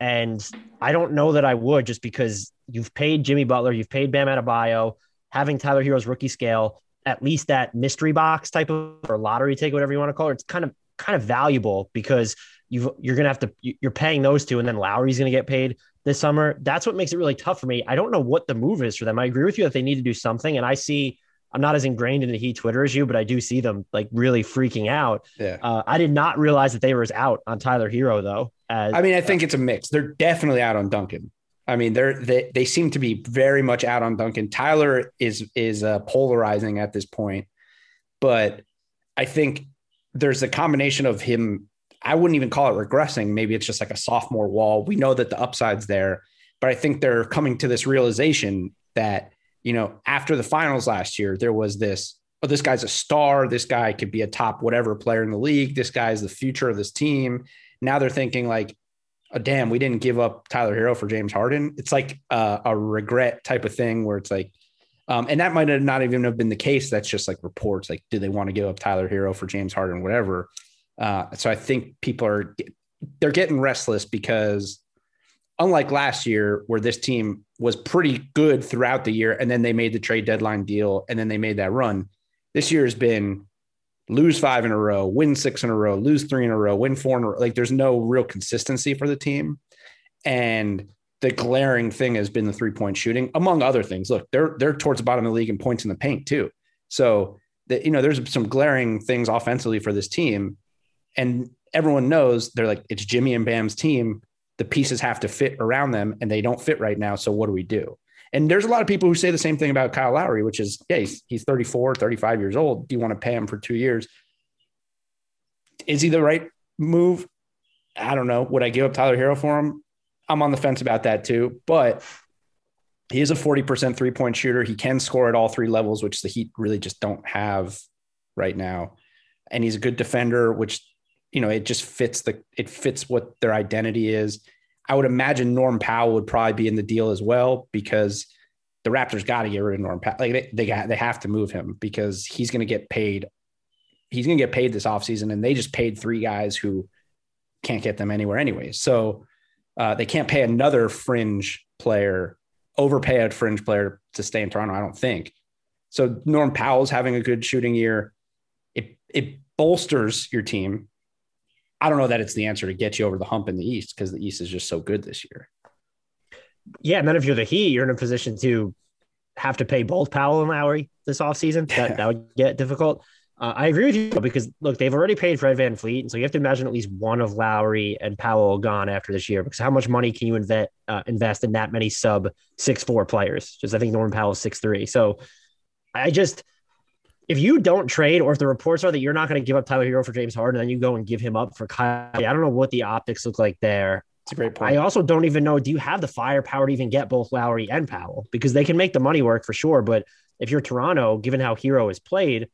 S2: And I don't know that I would just because you've paid Jimmy Butler, you've paid Bam Adebayo, having Tyler Herro's rookie scale at least that mystery box type of or lottery ticket, whatever you want to call it, it's kind of kind of valuable because you you're gonna have to you're paying those two, and then Lowry's gonna get paid this summer. That's what makes it really tough for me. I don't know what the move is for them. I agree with you that they need to do something, and I see. I'm not as ingrained in the Heat Twitter as you, but I do see them like really freaking out.
S1: Yeah.
S2: Uh, I did not realize that they were as out on Tyler Herro though. As,
S1: I mean, I think it's a mix. They're definitely out on Duncan. I mean, they're they they seem to be very much out on Duncan. Tyler is is uh, polarizing at this point but I think there's a combination of him. I wouldn't even call it regressing. Maybe it's just like a sophomore wall. We know that the upside's there, but I think they're coming to this realization that, you know, after the finals last year, there was this, oh, this guy's a star. This guy could be a top whatever player in the league. This guy is the future of this team. Now they're thinking like, oh, damn, we didn't give up Tyler Herro for James Harden. It's like a, a regret type of thing where it's like, um, and that might have not even have been the case. That's just like reports. Like, do they want to give up Tyler Herro for James Harden, whatever? Uh, so I think people are they're getting restless because unlike last year, where this team was pretty good throughout the year, and then they made the trade deadline deal, and then they made that run. This year has been lose five in a row, win six in a row, lose three in a row, win four in a row. Like there's no real consistency for the team, and the glaring thing has been the three point shooting, among other things. Look, they're they're towards the bottom of the league in points in the paint too. So that you know, there's some glaring things offensively for this team, and everyone knows they're like it's Jimmy and Bam's team. The pieces have to fit around them, and they don't fit right now. So what do we do? And there's a lot of people who say the same thing about Kyle Lowry, which is, yeah, he's, he's 34, 35 years old. Do you want to pay him for two years? Is he the right move? I don't know. Would I give up Tyler Herro for him? I'm on the fence about that too, but he is a 40% three point shooter. He can score at all three levels, which the Heat really just don't have right now. And he's a good defender, which, you know, it just fits the, it fits what their identity is. I would imagine Norm Powell would probably be in the deal as well because the Raptors got to get rid of Norm Powell. Like they, they got, they have to move him because he's going to get paid. He's going to get paid this offseason. And they just paid three guys who can't get them anywhere anyway. So, uh, they can't pay another fringe player, overpay a fringe player to stay in Toronto. I don't think. So Norm Powell's having a good shooting year. It it bolsters your team. I don't know that it's the answer to get you over the hump in the East because the East is just so good this year.
S2: Yeah, and then if you're the Heat, you're in a position to have to pay both Powell and Lowry this offseason. That, (laughs) that would get difficult. Uh, I agree with you because look, they've already paid Fred VanVleet, and so you have to imagine at least one of Lowry and Powell gone after this year. Because how much money can you invest uh, invest in that many sub six four players? Just I think Norman Powell is six three. So I just if you don't trade, or if the reports are that you're not going to give up Tyler Herro for James Harden, then you go and give him up for Kyle. I don't know what the optics look like there.
S1: It's a great point.
S2: I also don't even know. Do you have the firepower to even get both Lowry and Powell? Because they can make the money work for sure. But if you're Toronto, given how Herro has played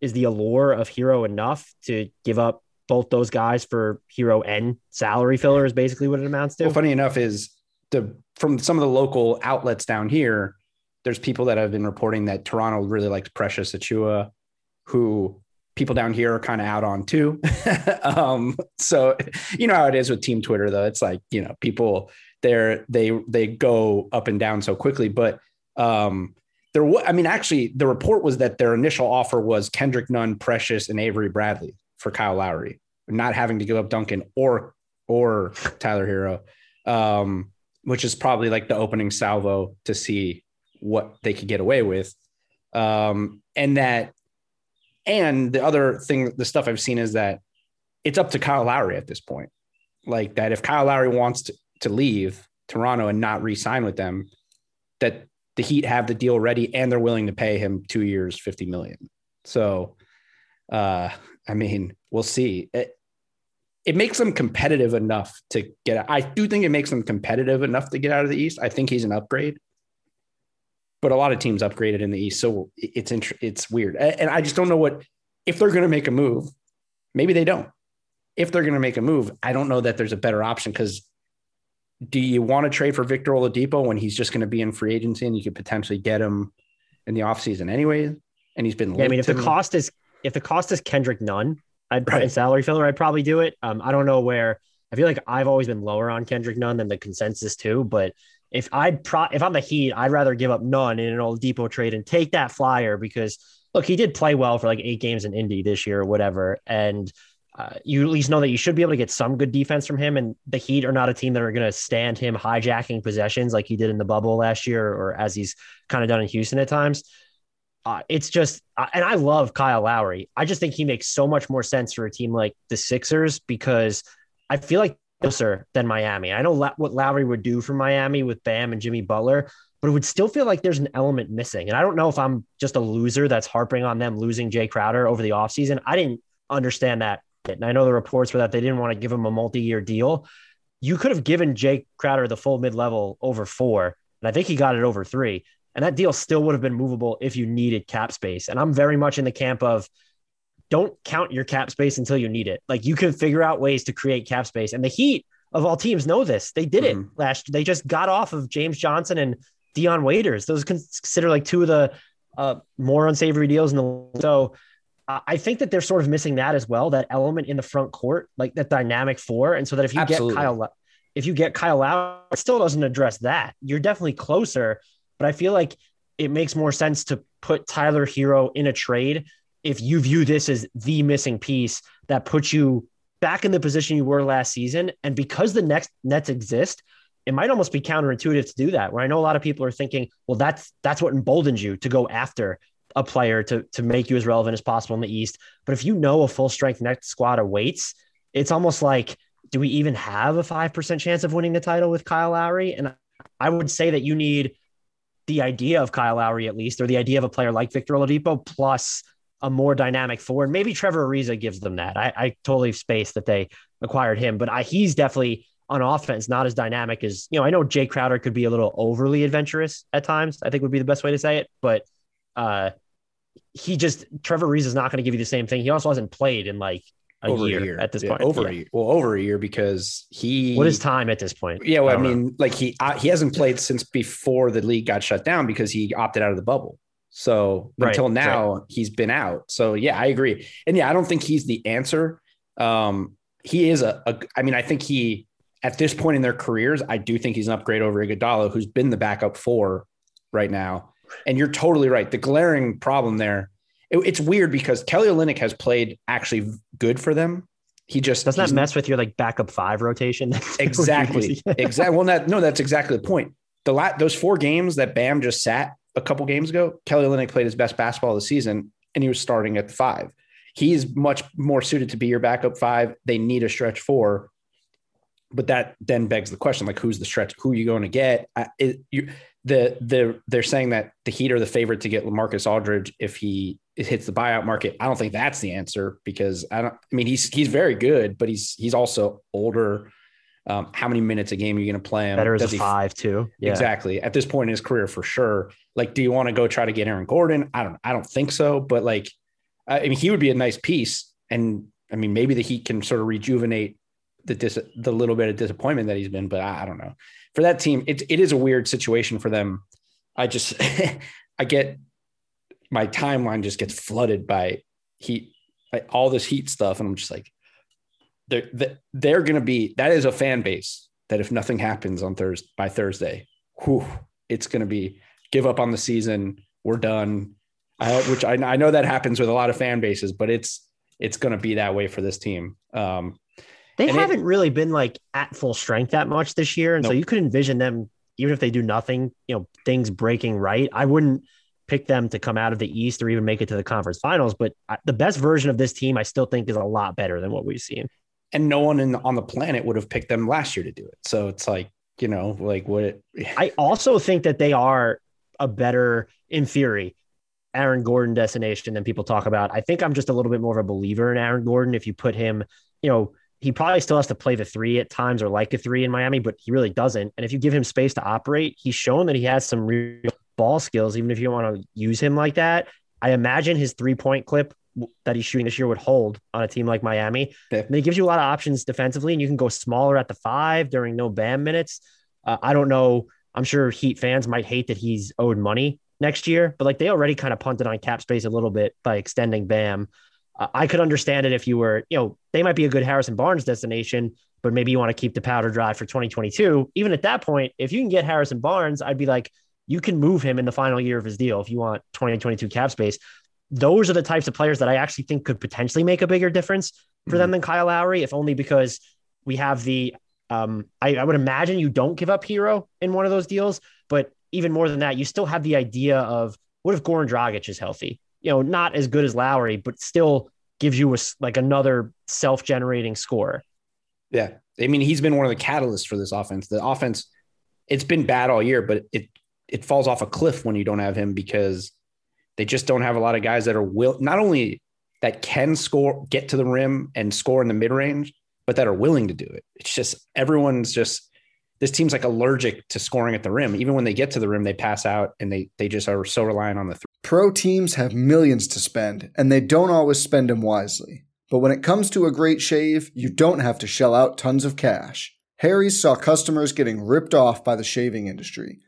S2: is the allure of Herro enough to give up both those guys for Herro and salary filler is basically what it amounts to.
S1: Well, funny enough is the from some of the local outlets down here, there's people that have been reporting that Toronto really likes Precious Achiuwa, who people down here are kind of out on too. (laughs) um, so you know how it is with team Twitter though. It's like, you know, people they're they they go up and down so quickly. But um there was, I mean, actually, the report was that their initial offer was Kendrick Nunn, Precious, and Avery Bradley for Kyle Lowry, not having to give up Duncan or or Tyler Herro. um, which is probably like the opening salvo to see what they could get away with. Um, and that, and the other thing, the stuff I've seen is that it's up to Kyle Lowry at this point. Like that, if Kyle Lowry wants to, to leave Toronto and not re-sign with them, that the Heat have the deal ready and they're willing to pay him two years, 50 million. So, uh, I mean, we'll see. It, it makes them competitive enough to get. I do think it makes them competitive enough to get out of the East. I think he's an upgrade, but a lot of teams upgraded in the East, so it's it's weird. And I just don't know what if they're going to make a move. Maybe they don't. If they're going to make a move, I don't know that there's a better option because do you want to trade for Victor Oladipo when he's just going to be in free agency and you could potentially get him in the offseason anyway? And he's been.
S2: Yeah, I mean, if the cost is if the cost is Kendrick Nunn, I'd right. in salary filler, I'd probably do it. Um, I don't know where. I feel like I've always been lower on Kendrick Nunn than the consensus too. But if I'd pro, if I'm the Heat, I'd rather give up Nunn in an Oladipo trade and take that flyer because look, he did play well for like eight games in Indy this year or whatever, and uh, you at least know that you should be able to get some good defense from him. And the Heat are not a team that are going to stand him hijacking possessions like he did in the bubble last year or as he's kind of done in Houston at times. Uh, it's just, uh, and I love Kyle Lowry. I just think he makes so much more sense for a team like the Sixers because I feel like closer than Miami. I know la- what Lowry would do for Miami with Bam and Jimmy Butler, but it would still feel like there's an element missing. And I don't know if I'm just a loser that's harping on them losing Jae Crowder over the offseason. I didn't understand that and I know the reports were that they didn't want to give him a multi-year deal. You could have given Jae Crowder the full mid-level over four, and I think he got it over three. And that deal still would have been movable if you needed cap space. And I'm very much in the camp of don't count your cap space until you need it. Like you can figure out ways to create cap space. And the Heat of all teams know this. They did mm-hmm. it last. They just got off of James Johnson and Dion Waiters. Those consider like two of the uh, more unsavory deals in the so I think that they're sort of missing that as well, that element in the front court, like that dynamic four. And so that if you Absolutely. get Kyle, if you get Kyle out, it still doesn't address that. You're definitely closer, but I feel like it makes more sense to put Tyler Herro in a trade if you view this as the missing piece that puts you back in the position you were last season. And because the next Nets exist, it might almost be counterintuitive to do that. Where I know a lot of people are thinking, well, that's that's what emboldens you to go after a player to to make you as relevant as possible in the East. But if you know a full strength Nets squad awaits, it's almost like, do we even have a five percent chance of winning the title with Kyle Lowry? And I would say that you need the idea of Kyle Lowry at least, or the idea of a player like Victor Oladipo plus a more dynamic forward. Maybe Trevor Ariza gives them that. I, I totally space that they acquired him, but I, he's definitely on offense not as dynamic as you know. I know Jae Crowder could be a little overly adventurous at times. I think would be the best way to say it, but uh, he just Trevor Ariza is not going to give you the same thing. He also hasn't played in like a,
S1: over
S2: year,
S1: a year,
S2: at this
S1: yeah,
S2: point.
S1: Over
S2: yeah.
S1: a year. Well, over a year because he.
S2: What is time at this point?
S1: Yeah, well, I, I mean, know. like he uh, he hasn't played since before the league got shut down because he opted out of the bubble. So right, until now, right. he's been out. So yeah, I agree. And yeah, I don't think he's the answer. Um, he is a, a. I mean, I think he at this point in their careers, I do think he's an upgrade over Iguodala, who's been the backup four right now. And you're totally right. The glaring problem there, it, it's weird because Kelly Olynyk has played actually good for them. He just
S2: doesn't that mess with your like backup five rotation. (laughs)
S1: exactly. (laughs) exactly. Well, that no, that's exactly the point. The lat those four games that Bam just sat a couple games ago, Kelly Olynyk played his best basketball of the season, and he was starting at the five. He's much more suited to be your backup five. They need a stretch four but that then begs the question like who's the stretch who are you going to get I, it, you, the the they're saying that the Heat are the favorite to get LaMarcus Aldridge if he hits the buyout market. I don't think that's the answer because I don't. I mean, he's he's very good, but he's he's also older. Um, how many minutes a game are you going to play him?
S2: Better as Does a five too.
S1: Yeah. Exactly. At this point in his career, for sure. Like, do you want to go try to get Aaron Gordon? I don't. I don't think so. But like, I mean, he would be a nice piece, and I mean, maybe the Heat can sort of rejuvenate the dis- the little bit of disappointment that he's been. But I, I don't know for that team, it, it is a weird situation for them. I just, (laughs) I get my timeline just gets flooded by heat, like all this heat stuff. And I'm just like, they're, they're going to be, that is a fan base that if nothing happens on Thursday, by Thursday, whew, it's going to be give up on the season, we're done. Uh, which I, I know that happens with a lot of fan bases, but it's it's going to be that way for this team. Um,
S2: they haven't it, really been like at full strength that much this year, and nope. so you could envision them even if they do nothing, you know, things breaking right. I wouldn't pick them to come out of the East or even make it to the conference finals, but the best version of this team, I still think, is a lot better than what we've seen.
S1: And no one in, on the planet would have picked them last year to do it. So it's like, you know, like what
S2: I also think that they are a better, in theory, Aaron Gordon destination than people talk about. I think I'm just a little bit more of a believer in Aaron Gordon. If you put him, you know, he probably still has to play the three at times or like a three in Miami, but he really doesn't. And if you give him space to operate, he's shown that he has some real ball skills, even if you don't want to use him like that. I imagine his three point clip that he's shooting this year would hold on a team like Miami. Yeah. And it gives you a lot of options defensively, and you can go smaller at the five during no Bam minutes. Uh, I don't know. I'm sure Heat fans might hate that he's owed money next year, but like they already kind of punted on cap space a little bit by extending Bam. Uh, I could understand it if you were, you know, they might be a good Harrison Barnes destination, but maybe you want to keep the powder dry for 2022. Even at that point, if you can get Harrison Barnes, I'd be like, you can move him in the final year of his deal if you want 2022 cap space. Those are the types of players that I actually think could potentially make a bigger difference for mm-hmm. them than Kyle Lowry, if only because we have the. Um, I, I would imagine you don't give up Herro in one of those deals, but even more than that, you still have the idea of what if Goran Dragic is healthy? You know, not as good as Lowry, but still gives you a, like another self-generating score.
S1: Yeah, I mean, he's been one of the catalysts for this offense. The offense, it's been bad all year, but it it falls off a cliff when you don't have him because they just don't have a lot of guys that are will not only that can score, get to the rim and score in the mid range, but that are willing to do it. It's just everyone's just this team's like allergic to scoring at the rim. Even when they get to the rim, they pass out and they they just are so reliant on the. Three.
S3: Pro teams have millions to spend, and they don't always spend them wisely. But when it comes to a great shave, you don't have to shell out tons of cash. Harry's saw customers getting ripped off by the shaving industry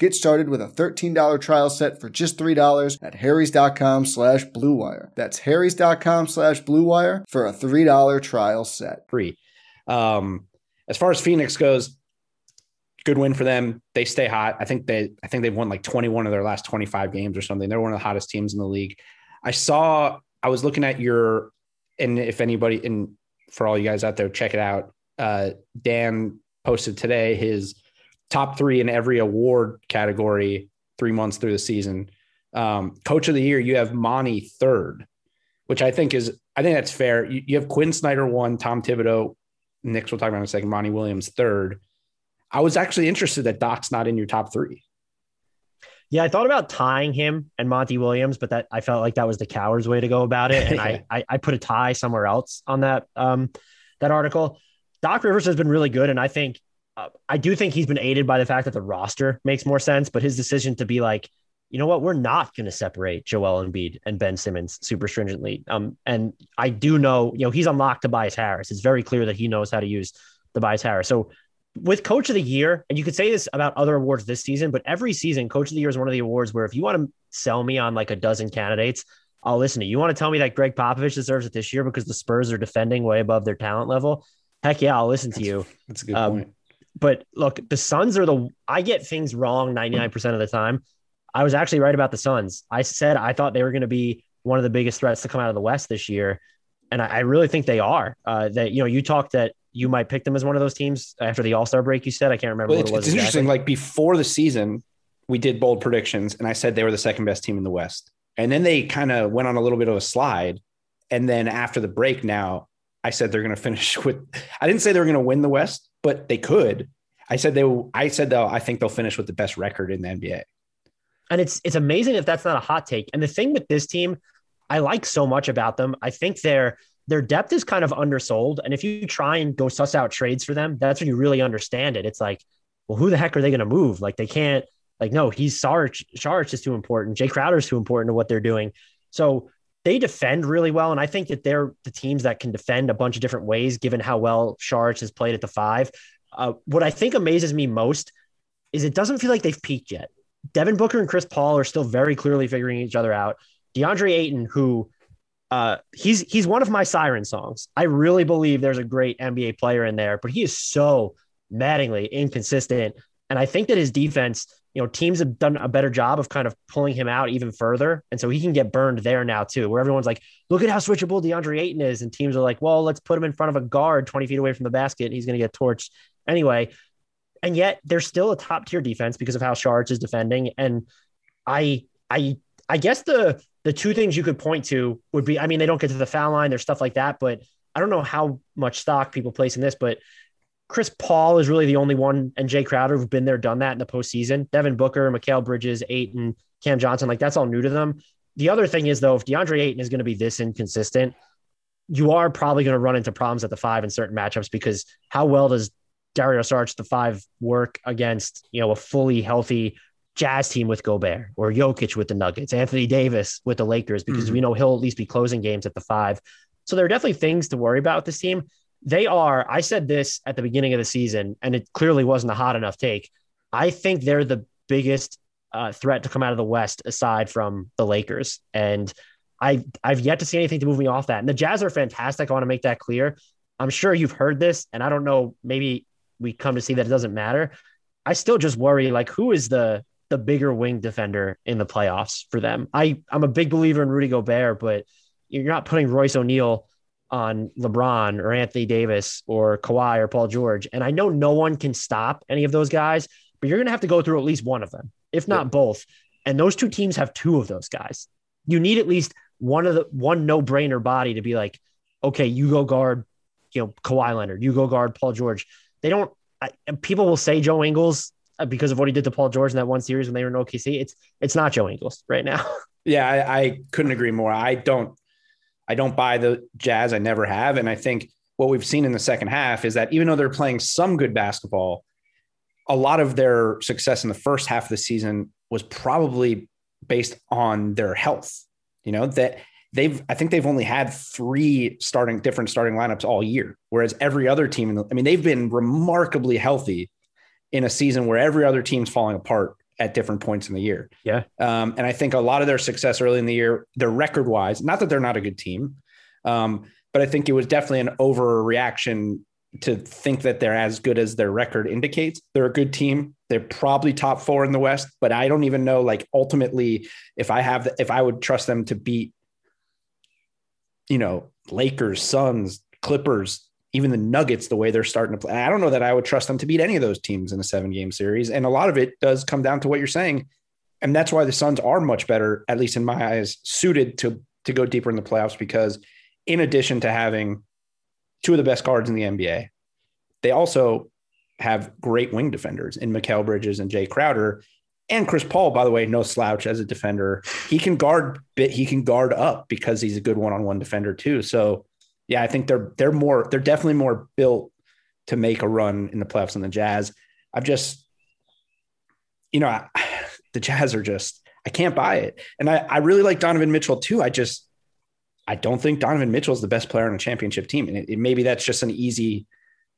S3: Get started with a $13 trial set for just $3 at harrys.com slash bluewire. That's harrys.com slash bluewire for a $3 trial set.
S1: Free. Um, as far as Phoenix goes, good win for them. They stay hot. I think they I think they've won like 21 of their last 25 games or something. They're one of the hottest teams in the league. I saw I was looking at your and if anybody and for all you guys out there, check it out. Uh, Dan posted today his top three in every award category three months through the season. Um, coach of the year, you have Monty third, which I think is, I think that's fair. You, you have Quin Snyder one, Tom Thibodeau, Knicks, we'll talk about in a second, Monty Williams third. I was actually interested that Doc's not in your top three.
S2: Yeah, I thought about tying him and Monty Williams, but that I felt like that was the coward's way to go about it. And I, (laughs) I, I put a tie somewhere else on that um that article. Doc Rivers has been really good, and I think uh, I do think he's been aided by the fact that the roster makes more sense, but his decision to be like, you know what, we're not going to separate Joel Embiid and Ben Simmons super stringently. Um, and I do know, you know, he's unlocked Tobias Harris. It's very clear that he knows how to use Tobias Harris. So with Coach of the Year, and you could say this about other awards this season, but every season, Coach of the Year is one of the awards where if you want to sell me on like a dozen candidates, I'll listen to you. You want to tell me that Gregg Popovich deserves it this year because the Spurs are defending way above their talent level? Heck yeah, I'll listen to you.
S1: That's a good um, point
S2: but look, the Suns are the I get things wrong 99% of the time. I was actually right about the Suns. I said I thought they were going to be one of the biggest threats to come out of the West this year. And I, I really think they are. Uh, that you know, you talked that you might pick them as one of those teams after the All Star break. You said I can't remember well, what
S1: it's,
S2: it was.
S1: It's exactly. interesting. Like before the season, we did bold predictions, and I said they were the second best team in the West. And then they kind of went on a little bit of a slide. And then after the break, now I said they're going to finish (laughs) with. I didn't say they were going to win the West, but they could I said they. I said though. I think they'll finish with the best record in the NBA.
S2: And it's it's amazing if that's not a hot take. And the thing with this team, I like so much about them. I think their their depth is kind of undersold. And if you try and go suss out trades for them, that's when you really understand it. It's like, well, who the heck are they going to move? Like they can't. Like no, he's Saric. Saric is too important. Jae Crowder is too important to what they're doing. So they defend really well. And I think that they're the teams that can defend a bunch of different ways, given how well Saric has played at the five. Uh, what I think amazes me most is it doesn't feel like they've peaked yet. Devin Booker and Chris Paul are still very clearly figuring each other out. DeAndre Ayton, who uh, he's he's one of my siren songs. I really believe there's a great NBA player in there, but he is so maddeningly inconsistent. And I think that his defense you know, teams have done a better job of kind of pulling him out even further. And so he can get burned there now too, where everyone's like, look at how switchable DeAndre Ayton is. And teams are like, well, let's put him in front of a guard 20 feet away from the basket. He's going to get torched anyway. And yet they're still a top tier defense because of how Saric is defending. And I, I, I guess the, the two things you could point to would be, I mean, they don't get to the foul line, there's stuff like that, but I don't know how much stock people place in this, but Chris Paul is really the only one, and Jae Crowder who've been there, done that in the postseason. Devin Booker, Mikal Bridges, Ayton, Cam Johnson, like that's all new to them. The other thing is though, if DeAndre Ayton is going to be this inconsistent, you are probably going to run into problems at the five in certain matchups because how well does Dario Saric the five work against you know a fully healthy Jazz team with Gobert or Jokic with the Nuggets, Anthony Davis with the Lakers because mm-hmm. we know he'll at least be closing games at the five. So there are definitely things to worry about with this team they are. I said this at the beginning of the season, and it clearly wasn't a hot enough take. I think they're the biggest uh, threat to come out of the West aside from the Lakers. And I, I've yet to see anything to move me off that. And the Jazz are fantastic. I want to make that clear. I'm sure you've heard this, and I don't know, maybe we come to see that it doesn't matter. I still just worry like who is the the bigger wing defender in the playoffs for them. I I'm a big believer in Rudy Gobert, but you're not putting Royce O'Neale on LeBron or Anthony Davis or Kawhi or Paul George. And I know no one can stop any of those guys, but you're going to have to go through at least one of them, if not both. And those two teams have two of those guys. You need at least one of the one no brainer body to be like, okay, you go guard, you know, Kawhi Leonard, you go guard Paul George. They don't, I, people will say Joe Ingles uh, because of what he did to Paul George in that one series when they were in OKC. It's, it's not Joe Ingles right now. (laughs)
S1: Yeah, I, I couldn't agree more. I don't I don't buy the Jazz. I never have. And I think what we've seen in the second half is that even though they're playing some good basketball, a lot of their success in the first half of the season was probably based on their health. You know, that they've, I think they've only had three starting different starting lineups all year, whereas every other team, I mean, they've been remarkably healthy in a season where every other team's falling apart at different points in the year.
S2: Yeah.
S1: Um, and I think a lot of their success early in the year, their record wise, not that they're not a good team, um, but I think it was definitely an overreaction to think that they're as good as their record indicates. They're a good team. They're probably top four in the West, but I don't even know, like, ultimately, if I have, the, if I would trust them to beat, you know, Lakers, Suns, Clippers, even the Nuggets, the way they're starting to play. I don't know that I would trust them to beat any of those teams in a seven game series. And a lot of it does come down to what you're saying. And that's why the Suns are much better, at least in my eyes, suited to, to go deeper in the playoffs because in addition to having two of the best guards in the NBA, they also have great wing defenders in Mikal Bridges and Jae Crowder. And Chris Paul, by the way, no slouch as a defender. He can guard bit, he can guard up because he's a good one-on-one defender too. So yeah, I think they're they're more they're definitely more built to make a run in the playoffs than the Jazz. I've just, you know, I, (sighs) the Jazz are just I can't buy it, and I I really like Donovan Mitchell too. I just I don't think Donovan Mitchell is the best player on a championship team, and it, it, maybe that's just an easy,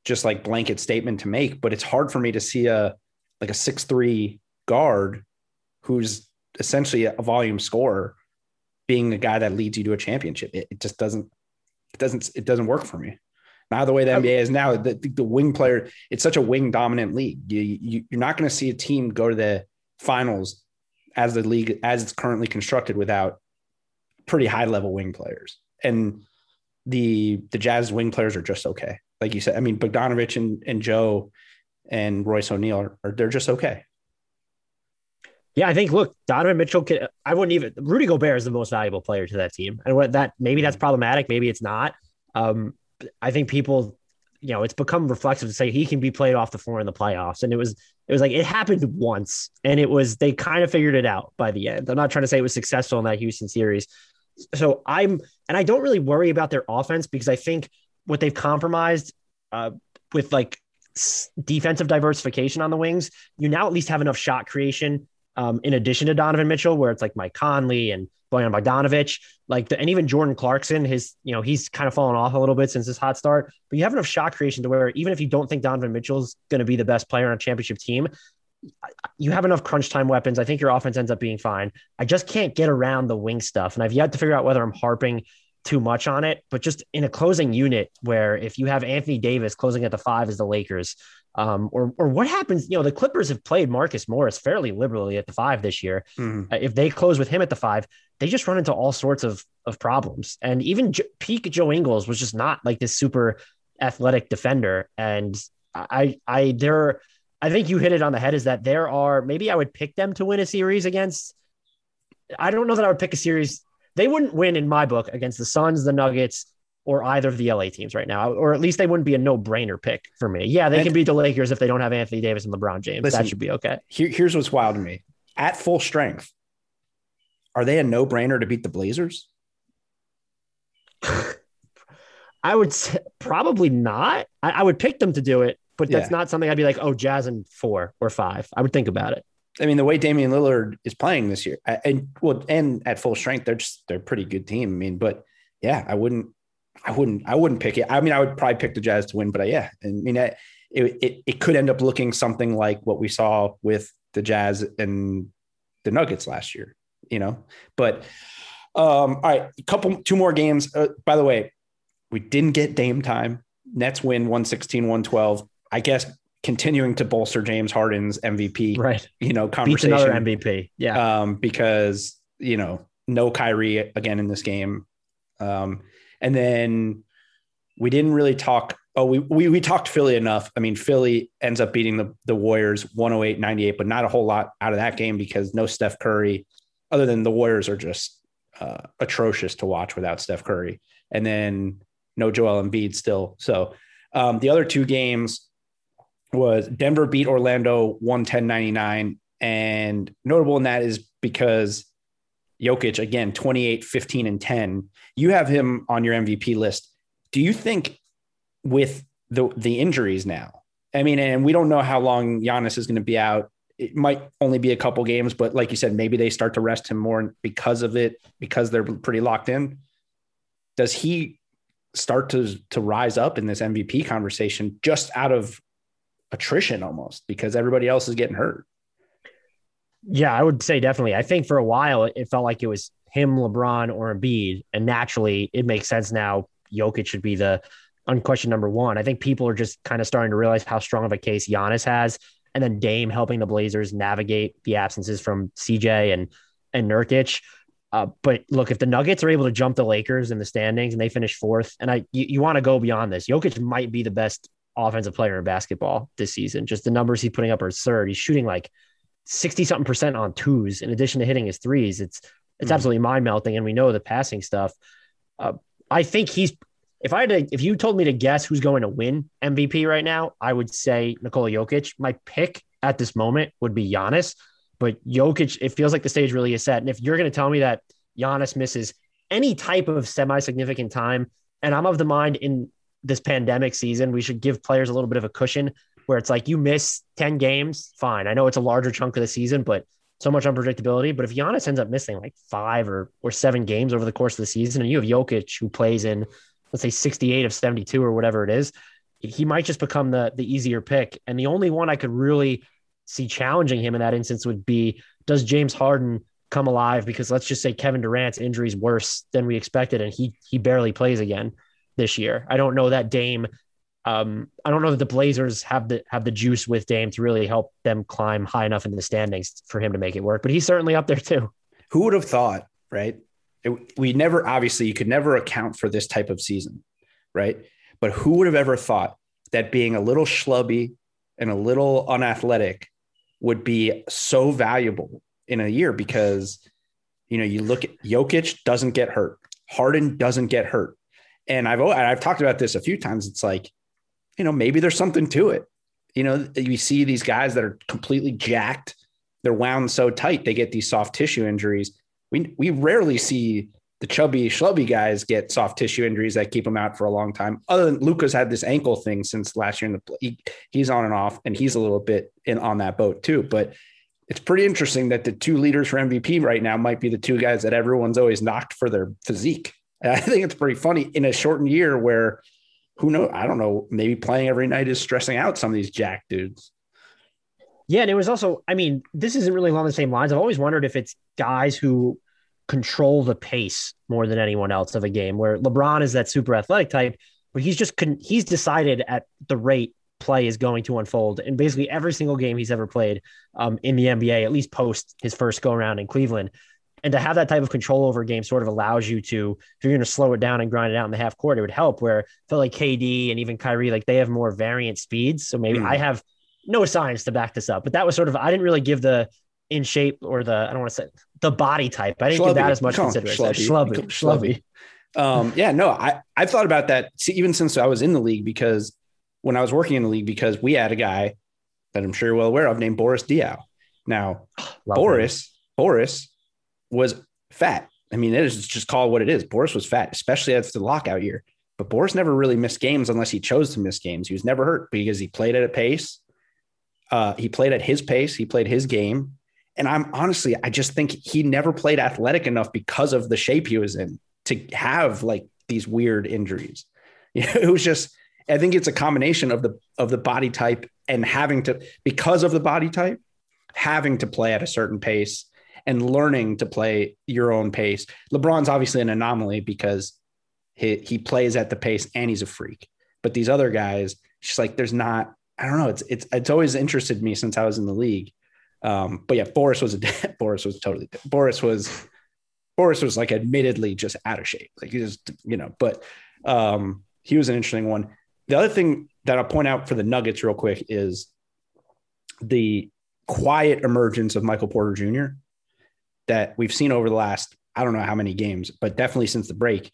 S1: just like blanket statement to make. But it's hard for me to see a like a six three guard who's essentially a volume scorer being a guy that leads you to a championship. It, it just doesn't it doesn't it doesn't work for me. Now the way the NBA is now, the, the wing player, it's such a wing dominant league. You, you you're not going to see a team go to the finals as the league as it's currently constructed without pretty high level wing players. And the the Jazz wing players are just okay. Like you said, I mean Bogdanovic and, and Joe and Royce O'Neale are, are they're just okay.
S2: Yeah, I think look, Donovan Mitchell can I wouldn't even Rudy Gobert is the most valuable player to that team. And what that maybe that's problematic, maybe it's not. Um, I think people you know, it's become reflexive to say he can be played off the floor in the playoffs. And it was, it was like it happened once and it was, they kind of figured it out by the end. I'm not trying to say it was successful in that Houston series. So I'm, and I don't really worry about their offense because I think what they've compromised uh, with like defensive diversification on the wings, you now at least have enough shot creation um, in addition to Donovan Mitchell, where it's like Mike Conley and Bojan Bogdanovic, like the, and even Jordan Clarkson, his, you know, he's kind of fallen off a little bit since his hot start, but you have enough shot creation to where even if you don't think Donovan Mitchell's going to be the best player on a championship team, you have enough crunch time weapons. I think your offense ends up being fine. I just can't get around the wing stuff. And I've yet to figure out whether I'm harping too much on it, but just in a closing unit where if you have Anthony Davis closing at the five as the Lakers, um, or or what happens? You know, the Clippers have played Marcus Morris fairly liberally at the five this year. Mm. Uh, if they close with him at the five, they just run into all sorts of of problems. And even J- peak Joe Ingles was just not like this super athletic defender. And I I there I think you hit it on the head. Is that there are maybe I would pick them to win a series against. I don't know that I would pick a series. They wouldn't win in my book against the Suns, the Nuggets, or either of the LA teams right now, or at least they wouldn't be a no brainer pick for me. Yeah, they and, can beat the Lakers if they don't have Anthony Davis and LeBron James. Listen, that should be okay.
S1: Here, here's what's wild to me at full strength, are they a no brainer to beat the Blazers? (laughs)
S2: I would say probably not. I, I, would pick them to do it, but that's yeah. not something I'd be like, oh, Jazz in four or five. I would think about it.
S1: I mean, the way Damian Lillard is playing this year, and well, and at full strength, they're just they're a pretty good team. I mean, but yeah, I wouldn't I wouldn't I wouldn't pick it. I mean, I would probably pick the Jazz to win, but I, yeah, I mean, it, it it could end up looking something like what we saw with the Jazz and the Nuggets last year, you know. But um, all right, a couple two more games. Uh, by the way, we didn't get Dame time. Nets win 116, 112. I guess continuing to bolster James Harden's MVP,
S2: right?
S1: You know, conversation.
S2: Beats another MVP, yeah.
S1: Um, because you know, no Kyrie again in this game. Um, and then we didn't really talk. Oh, we, we, we talked Philly enough. I mean, Philly ends up beating the, the Warriors 108 98, but not a whole lot out of that game because no Steph Curry, other than the Warriors are just uh, atrocious to watch without Steph Curry. And then no Joel Embiid still. So um, the other two games was Denver beat Orlando 110 99. And notable in that is because Jokic, again, 28, 15, and 10. You have him on your MVP list. Do you think with the the injuries now? I mean, and we don't know how long Giannis is going to be out. It might only be a couple games, but like you said, maybe they start to rest him more because of it, because they're pretty locked in. Does he start to to rise up in this MVP conversation just out of attrition almost because everybody else is getting hurt?
S2: Yeah, I would say definitely. I think for a while it felt like it was him, LeBron, or Embiid, and naturally it makes sense now. Jokic should be the unquestioned number one. I think people are just kind of starting to realize how strong of a case Giannis has, and then Dame helping the Blazers navigate the absences from CJ and and Nurkic. Uh, but look, if the Nuggets are able to jump the Lakers in the standings and they finish fourth, and I you, you want to go beyond this, Jokic might be the best offensive player in basketball this season. Just the numbers he's putting up are absurd. He's shooting like 60 something percent on twos in addition to hitting his threes. It's it's mm absolutely mind melting. And we know the passing stuff. Uh, I think he's if I had to, if you told me to guess who's going to win MVP right now, I would say Nikola Jokic. My pick at this moment would be Giannis, but Jokic, it feels like the stage really is set. And if you're going to tell me that Giannis misses any type of semi significant time, and I'm of the mind in this pandemic season, we should give players a little bit of a cushion where it's like you miss 10 games, fine. I know it's a larger chunk of the season, but so much unpredictability. But if Giannis ends up missing like five or, or seven games over the course of the season, and you have Jokic who plays in, let's say 68 of 72 or whatever it is, he might just become the, the easier pick. And the only one I could really see challenging him in that instance would be does James Harden come alive? Because let's just say Kevin Durant's injury is worse than we expected, and he he barely plays again this year. I don't know that Dame um, I don't know that the Blazers have the have the juice with Dame to really help them climb high enough in the standings for him to make it work. But he's certainly up there too.
S1: Who would have thought, right? It, we never obviously you could never account for this type of season, right? But who would have ever thought that being a little schlubby and a little unathletic would be so valuable in a year because you know you look at Jokic doesn't get hurt, Harden doesn't get hurt, and I've I've talked about this a few times. It's like you know, maybe there's something to it. You know, you see these guys that are completely jacked, they're wound so tight, they get these soft tissue injuries. We we rarely see the chubby, schlubby guys get soft tissue injuries that keep them out for a long time. Other than Luka's had this ankle thing since last year in the he, he's on and off, and he's a little bit in on that boat too. But it's pretty interesting that the two leaders for MVP right now might be the two guys that everyone's always knocked for their physique. And (laughs) I think it's pretty funny in a shortened year where who knows? I don't know. Maybe playing every night is stressing out some of these jack dudes.
S2: Yeah, and it was also, I mean, this isn't really along the same lines. I've always wondered if it's guys who control the pace more than anyone else of a game, where LeBron is that super athletic type, but he's just he's decided at the rate play is going to unfold in basically every single game he's ever played um, in the NBA, at least post his first go around in Cleveland. And to have that type of control over a game sort of allows you to, if you're going to slow it down and grind it out in the half court, it would help. Where I feel like KD and even Kyrie, like they have more variant speeds. So maybe mm. I have no science to back this up, but that was sort of, I didn't really give the in shape or the, I don't want to say the body type. I didn't Schlubby. give that as much consideration. Schlubby. Schlubby.
S1: Schlubby. Um, yeah, no, I, I've thought about that even since I was in the league because when I was working in the league, because we had a guy that I'm sure you're well aware of named Boris Diaw. Now, Boris, him. Boris was fat. I mean, it is just called what it is. Boris was fat, especially after the lockout year. But Boris never really missed games unless he chose to miss games. He was never hurt because he played at a pace. Uh, he played at his pace. He played his game. And I'm honestly, I just think he never played athletic enough because of the shape he was in to have like these weird injuries. (laughs) It was just, I think it's a combination of the of the body type and having to because of the body type, having to play at a certain pace and learning to play your own pace. LeBron's obviously an anomaly because he, he plays at the pace and he's a freak. But these other guys, just like there's not, I don't know. It's it's it's always interested me since I was in the league. Um, but yeah, Boris was a (laughs) Boris was totally Boris was Boris was like admittedly just out of shape. Like he just, you know, but um, he was an interesting one. The other thing that I'll point out for the Nuggets real quick is the quiet emergence of Michael Porter Jr that we've seen over the last, I don't know how many games, but definitely since the break,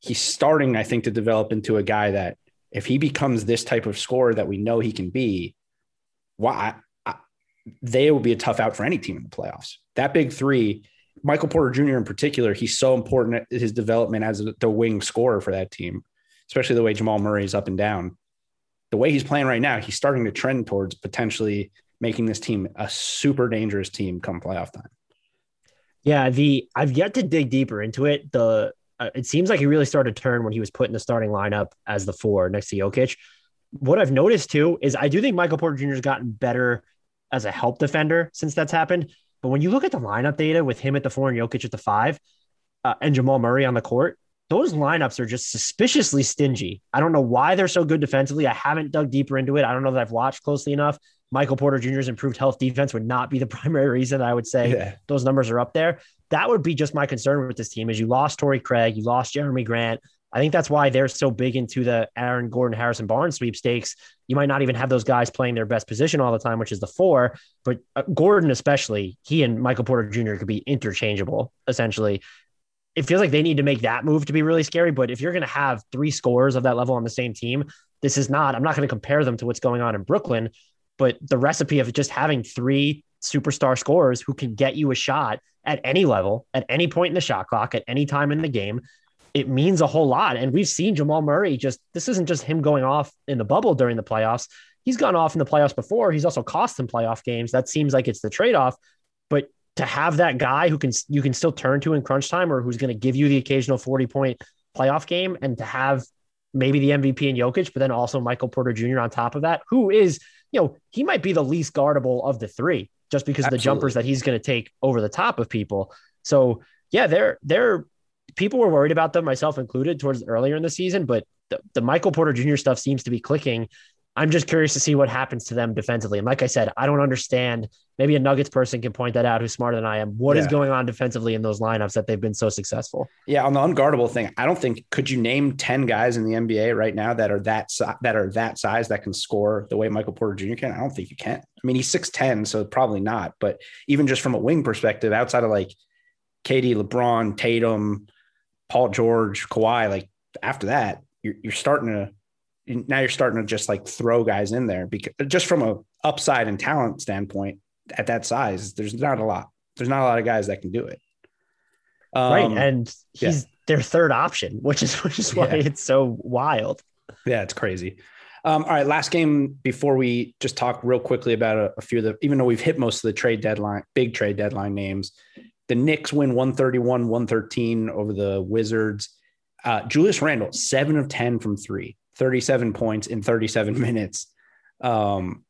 S1: he's starting, I think, to develop into a guy that if he becomes this type of scorer that we know he can be, why they will be a tough out for any team in the playoffs. That big three, Michael Porter Jr. in particular, he's so important at his development as the wing scorer for that team, especially the way Jamal Murray is up and down. The way he's playing right now, he's starting to trend towards potentially making this team a super dangerous team come playoff time.
S2: Yeah, the I've yet to dig deeper into it. The uh, it seems like he really started to turn when he was put in the starting lineup as the four next to Jokic. What I've noticed too is I do think Michael Porter Jr. has gotten better as a help defender since that's happened. But when you look at the lineup data with him at the four and Jokic at the five, uh, and Jamal Murray on the court, those lineups are just suspiciously stingy. I don't know why they're so good defensively. I haven't dug deeper into it. I don't know that I've watched closely enough. Michael Porter Jr.'s improved health defense would not be the (laughs) primary reason I would say yeah. those numbers are up there. That would be just my concern with this team is you lost Torrey Craig, you lost Jerami Grant. I think that's why they're so big into the Aaron Gordon, Harrison Barnes sweepstakes. You might not even have those guys playing their best position all the time, which is the four, but uh, Gordon, especially, he and Michael Porter Jr. could be interchangeable essentially. It feels like they need to make that move to be really scary. But if you're going to have three scores of that level on the same team, this is not, I'm not going to compare them to what's going on in Brooklyn, but the recipe of just having three superstar scorers who can get you a shot at any level, at any point in the shot clock, at any time in the game, it means a whole lot. And we've seen Jamal Murray just, this isn't just him going off in the bubble during the playoffs. He's gone off in the playoffs before. He's also cost them playoff games. That seems like it's the trade off. But to have that guy who can, you can still turn to in crunch time or who's going to give you the occasional 40 point playoff game and to have maybe the MVP in Jokic, but then also Michael Porter Jr. on top of that, who is you know, he might be the least guardable of the three just because Absolutely. of the jumpers that he's going to take over the top of people. So yeah, they're they're people were worried about them, myself included, towards earlier in the season, but the, the Michael Porter Jr. stuff seems to be clicking. I'm just curious to see what happens to them defensively. And like I said, I don't understand. Maybe a Nuggets person can point that out who's smarter than I am. What yeah. is going on defensively in those lineups that they've been so successful?
S1: Yeah, on the unguardable thing, I don't think could you name 10 guys in the NBA right now that are that that are that size that can score the way Michael Porter Jr. can? I don't think you can. I mean, he's 6'10, so probably not, but even just from a wing perspective, outside of like KD, LeBron, Tatum, Paul George, Kawhi, like after that, you're, you're starting to now you're starting to just like throw guys in there because just from a upside and talent standpoint at that size, there's not a lot. There's not a lot of guys that can do it.
S2: Um, right, and he's yeah. their third option, which is which is why yeah. it's so wild.
S1: Yeah, it's crazy. Um, all right, last game before we just talk real quickly about a, a, few of the, even though we've hit most of the trade deadline, big trade deadline names, the Knicks win 131, 113 over the Wizards. Uh, Julius Randle, seven of 10 from three, 37 points in 37 (laughs) minutes. Um,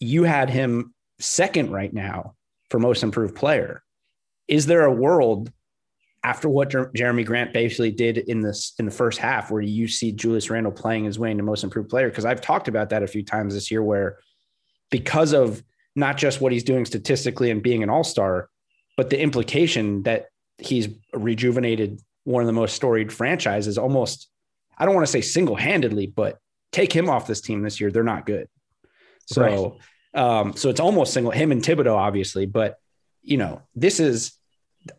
S1: you had him second right now for most improved player. Is there a world after what Jer- Jerami Grant basically did in this in the first half, where you see Julius Randle playing his way into most improved player? Because I've talked about that a few times this year, where because of not just what he's doing statistically and being an all star, but the implication that he's rejuvenated one of the most storied franchises almost, I don't want to say single handedly, but take him off this team this year, they're not good. So, right. um, so it's almost single him and Thibodeau, obviously, but you know, this is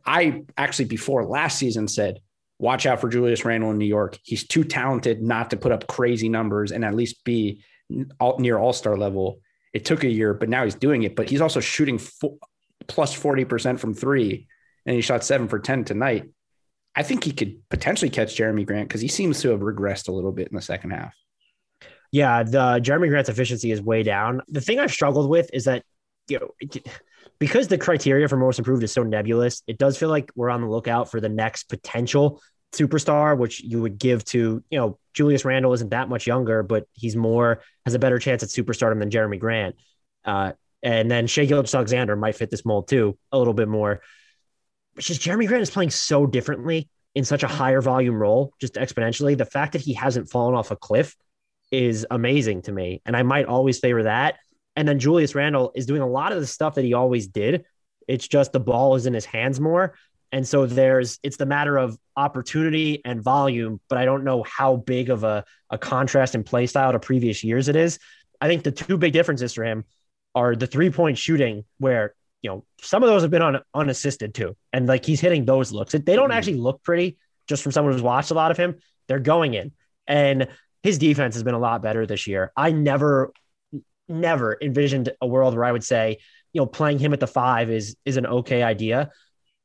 S1: I actually before last season said, watch out for Julius Randle in New York. He's too talented not to put up crazy numbers and at least be all, near all star level. It took a year, but now he's doing it. But he's also shooting fo- plus 40% from three, and he shot seven for 10 tonight. I think he could potentially catch Jerami Grant because he seems to have regressed a little bit in the second half.
S2: Yeah, the Jerami Grant's efficiency is way down. The thing I've struggled with is that you know because the criteria for most improved is so nebulous, it does feel like we're on the lookout for the next potential superstar, which you would give to, you know, Julius Randle isn't that much younger, but he's more, has a better chance at superstardom than Jerami Grant. Uh, and then Shai Gilgeous-Alexander might fit this mold too, a little bit more. But just Jerami Grant is playing so differently in such a higher volume role, just exponentially. The fact that he hasn't fallen off a cliff is amazing to me. And I might always favor that. And then Julius Randle is doing a lot of the stuff that he always did. It's just the ball is in his hands more. And so there's it's the matter of opportunity and volume, but I don't know how big of a, a contrast in play style to previous years it is. I think the two big differences for him are the three point shooting, where you know some of those have been on unassisted too, and like he's hitting those looks. They don't mm-hmm. actually look pretty just from someone who's watched a lot of him. They're going in, and his defense has been a lot better this year. I never never envisioned a world where I would say, you know, playing him at the five is is an okay idea.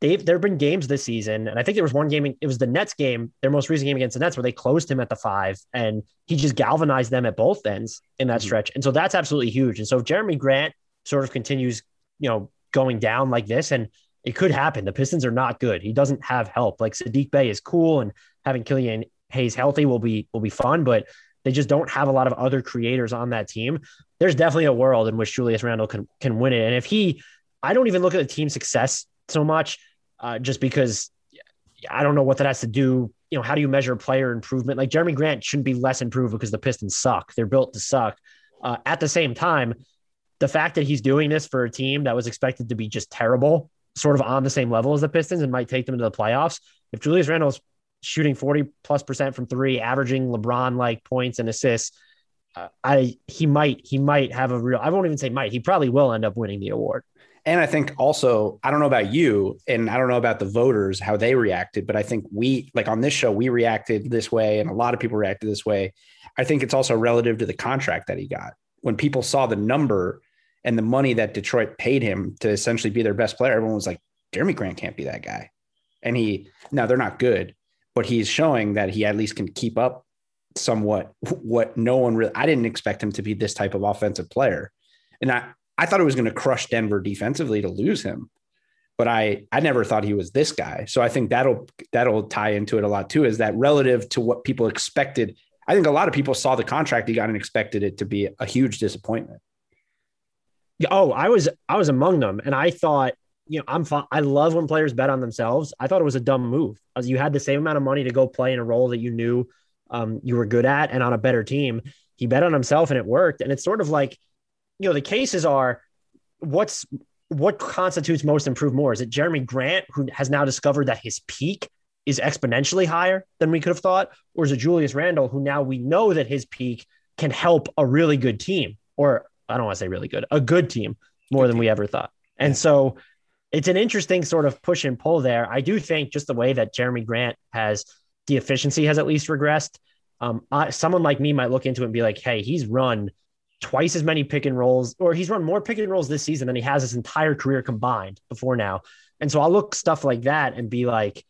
S2: They've there have been games this season, and I think there was one game. It was the Nets game, their most recent game against the Nets, where they closed him at the five, and he just galvanized them at both ends in that mm-hmm. stretch. And so that's absolutely huge. And so if Jerami Grant sort of continues, you know, going down like this, and it could happen. The Pistons are not good. He doesn't have help. Like Saddiq Bey is cool, and having Killian Hayes healthy will be will be fun, but they just don't have a lot of other creators on that team. There's definitely a world in which Julius Randle can can win it. And if he, I don't even look at the team success so much, uh, just because I don't know what that has to do. You know, how do you measure player improvement? Like Jerami Grant shouldn't be less improved because the Pistons suck. They're built to suck. Uh, at the same time, the fact that he's doing this for a team that was expected to be just terrible, sort of on the same level as the Pistons and might take them to the playoffs. If Julius Randle's shooting 40 plus percent from three, averaging LeBron like points and assists. I he might he might have a real I won't even say might he probably will end up winning the award.
S1: And I think also I don't know about you and I don't know about the voters how they reacted, but I think we like on this show we reacted this way and a lot of people reacted this way. I think it's also relative to the contract that he got. When people saw the number and the money that Detroit paid him to essentially be their best player, everyone was like, Jerami Grant can't be that guy. And he now they're not good, but he's showing that he at least can keep up somewhat what no one really I didn't expect him to be this type of offensive player. And I I thought it was going to crush Denver defensively to lose him. But I I never thought he was this guy. So I think that'll that'll tie into it a lot too is that relative to what people expected. I think a lot of people saw the contract he got and expected it to be a huge disappointment.
S2: Oh, I was I was among them and I thought you know, I'm fine. I love when players bet on themselves. I thought it was a dumb move. As you had the same amount of money to go play in a role that you knew um, you were good at and on a better team. He bet on himself and it worked. And it's sort of like, you know, the cases are what's what constitutes most improved more? Is it Jerami Grant who has now discovered that his peak is exponentially higher than we could have thought? Or is it Julius Randle who now we know that his peak can help a really good team? Or I don't want to say really good, a good team more good than team. we ever thought. And so it's an interesting sort of push and pull there. I do think just the way that Jerami Grant has the efficiency has at least regressed. Um, I, someone like me might look into it and be like, hey, he's run twice as many pick and rolls, or he's run more pick and rolls this season than he has his entire career combined before now. And so I'll look stuff like that and be like,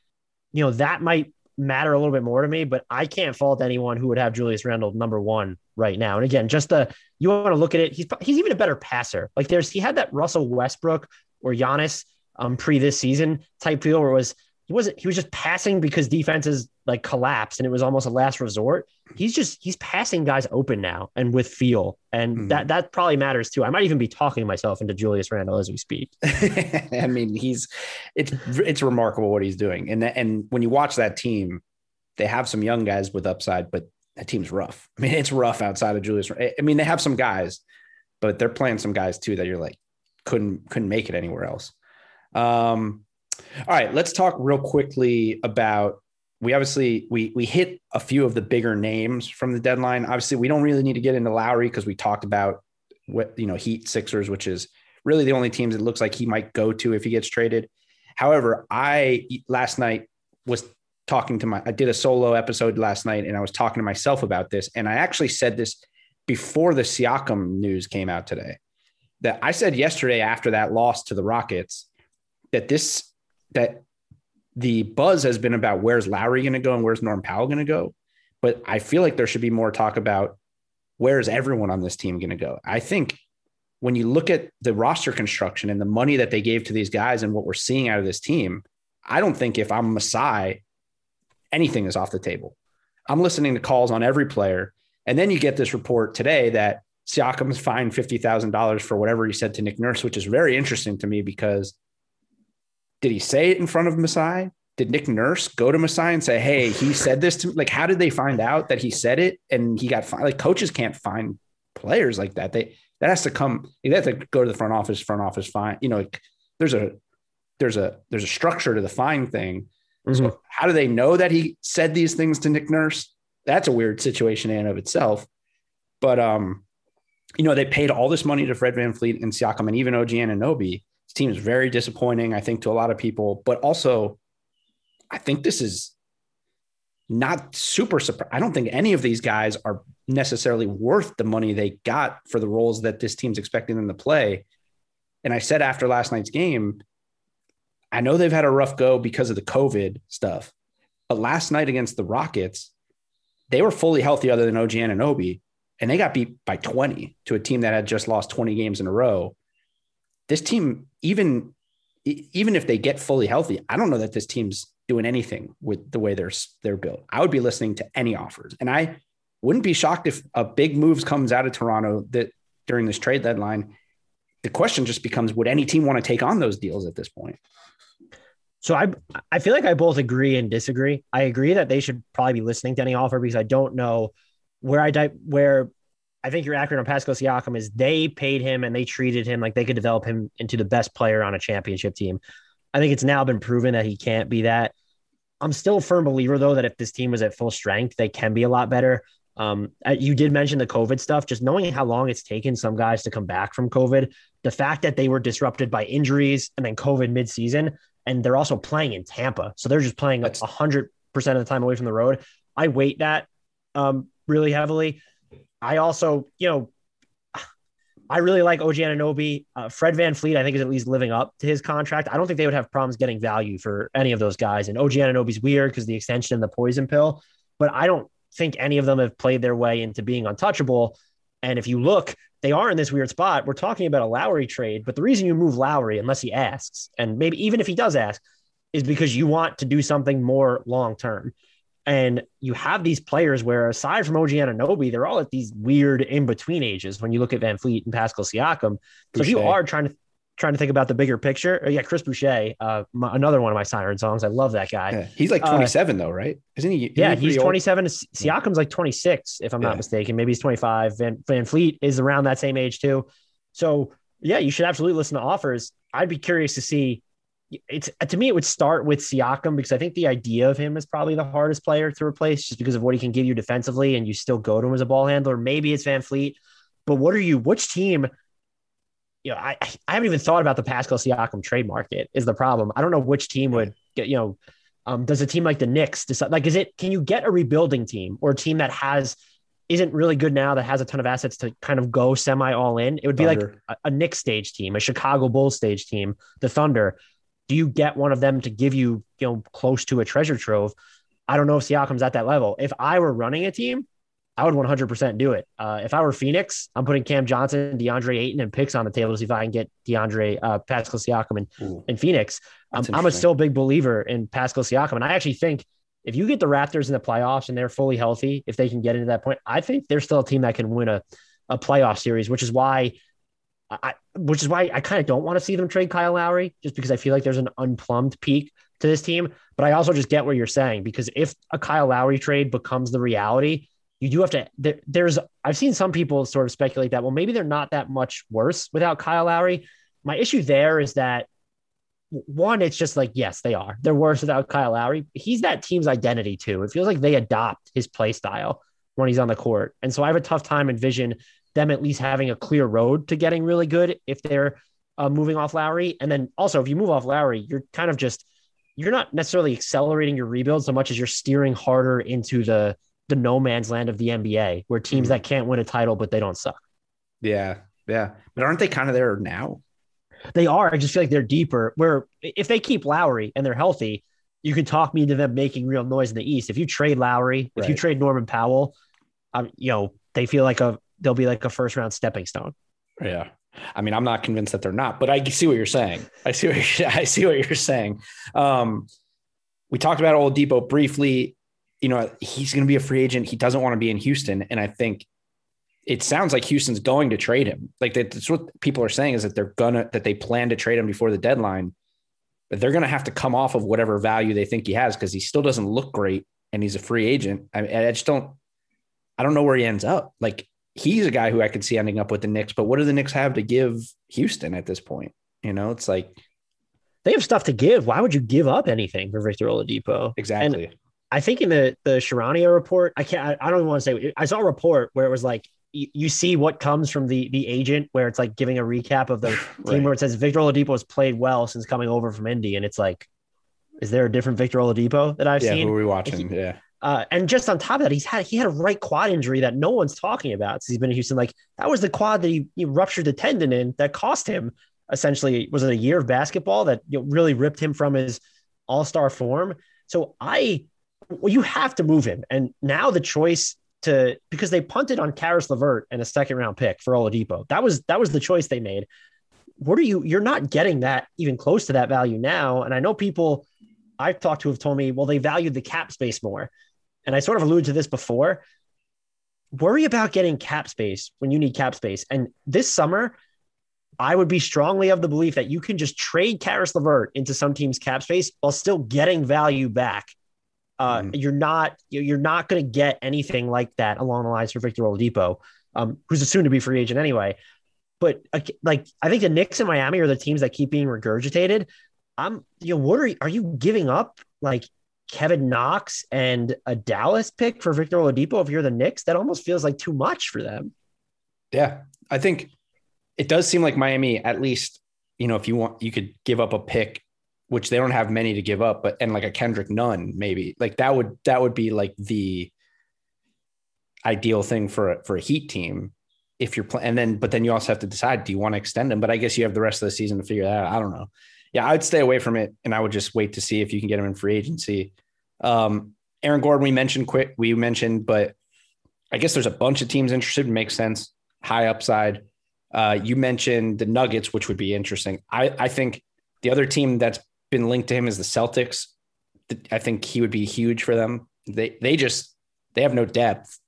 S2: you know, that might matter a little bit more to me, but I can't fault anyone who would have Julius Randle number one right now. And again, just the you want to look at it, he's he's even a better passer. Like there's he had that Russell Westbrook or Giannis um pre this season type feel where it was he wasn't he was just passing because defenses like collapsed and it was almost a last resort. He's just he's passing guys open now and with feel. And mm-hmm. that that probably matters too. I might even be talking myself into Julius Randle as we speak. (laughs)
S1: I mean, he's it's it's remarkable what he's doing. And and when you watch that team, they have some young guys with upside, but that team's rough. (laughs) I mean, it's rough outside of Julius. I mean, they have some guys, but they're playing some guys too that you're like couldn't couldn't make it anywhere else. Um, all right, let's talk real quickly about we obviously we we hit a few of the bigger names from the deadline. Obviously, we don't really need to get into Lowry because we talked about what you know Heat Sixers, which is really the only teams it looks like he might go to if he gets traded. However, I last night was talking to my I did a solo episode last night and I was talking to myself about this and I actually said this before the Siakam news came out today. That I said yesterday after that loss to the Rockets that this that the buzz has been about where's Lowry going to go and where's Norm Powell going to go. But I feel like there should be more talk about where's everyone on this team going to go. I think when you look at the roster construction and the money that they gave to these guys and what we're seeing out of this team, I don't think if I'm Masai, anything is off the table. I'm listening to calls on every player. And then you get this report today that Siakam's fined $50,000 for whatever he said to Nick Nurse, which is very interesting to me because did he say it in front of Masai? Did Nick Nurse go to Masai and say, "Hey, he said this to me"? Like, how did they find out that he said it and he got fined? Like, coaches can't find players like that. They that has to come. They have to go to the front office. Front office fine. You know, like, there's a there's a there's a structure to the fine thing. Mm-hmm. So how do they know that he said these things to Nick Nurse? That's a weird situation in and of itself. But um, you know, they paid all this money to Fred VanVleet and Siakam and even OG Anunoby team is very disappointing, I think, to a lot of people. But also, I think this is not super surprised. I don't think any of these guys are necessarily worth the money they got for the roles that this team's expecting them to play. And I said after last night's game, I know they've had a rough go because of the COVID stuff, but last night against the Rockets, they were fully healthy other than OG Anunoby, and they got beat by 20 to a team that had just lost 20 games in a row this team, even even if they get fully healthy, I don't know that this team's doing anything with the way they're they're built. I would be listening to any offers, and I wouldn't be shocked if a big moves comes out of Toronto that during this trade deadline. The question just becomes: Would any team want to take on those deals at this point?
S2: So I I feel like I both agree and disagree. I agree that they should probably be listening to any offer because I don't know where I di- where I think you're accurate on Pascal Siakam is they paid him and they treated him like they could develop him into the best player on a championship team. I think it's now been proven that he can't be that. I'm still a firm believer though that if this team was at full strength, they can be a lot better. Um, you did mention the COVID stuff, just knowing how long it's taken some guys to come back from COVID, the fact that they were disrupted by injuries and then COVID midseason, and they're also playing in Tampa. So they're just playing a hundred percent of the time away from the road. I weight that um, really heavily. I also, you know, I really like OG Anunoby. Uh, Fred VanVleet, I think, is at least living up to his contract. I don't think they would have problems getting value for any of those guys. And OG Anunoby's weird because the extension and the poison pill, but I don't think any of them have played their way into being untouchable. And if you look, they are in this weird spot. We're talking about a Lowry trade, but the reason you move Lowry, unless he asks, and maybe even if he does ask, is because you want to do something more long term. And you have these players where, aside from OG Anunoby, they're all at these weird in between ages. When you look at VanVleet and Pascal Siakam, so if you are trying to trying to think about the bigger picture, uh, yeah, Chris Boucher, uh, my, another one of my siren songs. I love that guy.
S1: Yeah, he's like uh, 27 uh, though, right? Isn't he? Isn't
S2: yeah, he he's 27. Old? Siakam's like 26, if I'm yeah. not mistaken. Maybe he's 25. VanVleet is around that same age too. So yeah, you should absolutely listen to offers. I'd be curious to see it's to me it would start with Siakam because I think the idea of him is probably the hardest player to replace just because of what he can give you defensively and you still go to him as a ball handler. Maybe it's VanVleet, but what are you? Which team? You know, I I haven't even thought about the Pascal Siakam trade market is the problem. I don't know which team would get you know Um, does a team like the Knicks decide? Like, is it? Can you get a rebuilding team or a team that has isn't really good now that has a ton of assets to kind of go semi all in? It would be
S1: Thunder.
S2: like a, a Knicks stage team, a Chicago Bulls stage team, the Thunder. Do you get one of them to give you, you know, close to a treasure trove? I don't know if Siakam's at that level. If I were running a team, I would 100% do it. Uh, if I were Phoenix, I'm putting Cam Johnson, DeAndre Ayton, and picks on the table to see if I can get DeAndre uh, Pascal Siakam in,
S1: Ooh,
S2: in Phoenix. Um, I'm a still big believer in Pascal Siakam, and I actually think if you get the Raptors in the playoffs and they're fully healthy, if they can get into that point, I think they're still a team that can win a, a playoff series, which is why. I, which is why I kind of don't want to see them trade Kyle Lowry, just because I feel like there's an unplumbed peak to this team. But I also just get what you're saying because if a Kyle Lowry trade becomes the reality, you do have to. There, there's I've seen some people sort of speculate that well maybe they're not that much worse without Kyle Lowry. My issue there is that one, it's just like yes they are. They're worse without Kyle Lowry. He's that team's identity too. It feels like they adopt his play style when he's on the court, and so I have a tough time envision them at least having a clear road to getting really good if they're uh, moving off Lowry. And then also, if you move off Lowry, you're kind of just you're not necessarily accelerating your rebuild so much as you're steering harder into the the no man's land of the NBA, where teams
S1: Mhm.
S2: that can't win a title but they don't suck.
S1: yeah, yeah. But aren't they kind of there now?
S2: They are. I just feel like they're deeper. Where if they keep Lowry and they're healthy, you can talk me into them making real noise in the East. If you trade Lowry, if you trade Norman Powell, um, you know they feel like a they'll be like a first round stepping stone.
S1: Yeah. I mean, I'm not convinced that they're not, but I see what you're saying. I see what you're, (laughs) I see what you're saying. Um, we talked about Oladipo briefly. You know, he's going to be a free agent. He doesn't want to be in Houston, and I think it sounds like Houston's going to trade him. Like that's what people are saying is that they're gonna that they plan to trade him before the deadline, but they're going to have to come off of whatever value they think he has because he still doesn't look great and he's a free agent. I, I just don't. I don't know where he ends up. Like he's a guy who I could see ending up with the Knicks, but what do the Knicks have to give Houston at this point? You know, it's like
S2: They have stuff to give. Why would you give up anything for Victor Oladipo?
S1: exactly.
S2: I think in the the Charania report, I can't. I, I don't even want to say. I saw a report where it was like you, you see what comes from the the agent, where it's like giving a recap of the (laughs) team, where it says Victor Oladipo has played well since coming over from Indy, and it's like, is there a different Victor Oladipo that I've
S1: yeah,
S2: seen?
S1: Yeah, who are we watching? Yeah.
S2: Uh, and just on top of that, he's had he had a right quad injury that no one's talking about since he's been in Houston. Like that was the quad that he, he ruptured the tendon in that cost him essentially was it a year of basketball that you know, really ripped him from his all star form. So I, well, you have to move him, and now the choice to because they punted on Caris LeVert and a second round pick for Oladipo. That was that was the choice they made. What are you? You're not getting that even close to that value now. And I know people I've talked to have told me, well, they valued the cap space more. And I sort of alluded to this before. Worry about getting cap space when you need cap space. And this summer, I would be strongly of the belief that you can just trade Caris LeVert into some team's cap space while still getting value back. Uh,
S1: Mhm.
S2: You're not you're not going to get anything like that along the lines for Victor Oladipo, um, who's a soon to be free agent anyway. But uh, like I think the Knicks and Miami are the teams that keep being regurgitated. I'm you know what are are you giving up like Kevin Knox and a Dallas pick for Victor Oladipo if you're the Knicks? That almost feels like too much for them.
S1: Yeah. I think it does seem like Miami, at least, you know, if you want, you could give up a pick, which they don't have many to give up, but and like a Kendrick Nunn, maybe like that would that would be like the ideal thing for a, for a Heat team if you're playing. And then, but then you also have to decide, do you want to extend him? But I guess you have the rest of the season to figure that out. I don't know. Yeah, I'd stay away from it, and I would just wait to see if you can get him in free agency. Um, Aaron Gordon, we mentioned quick, we mentioned, but I guess there's a bunch of teams interested. Makes sense. High upside. Uh, you mentioned the Nuggets, which would be interesting. I, I think the other team that's been linked to him is the Celtics. I think he would be huge for them. They they just they have no depth.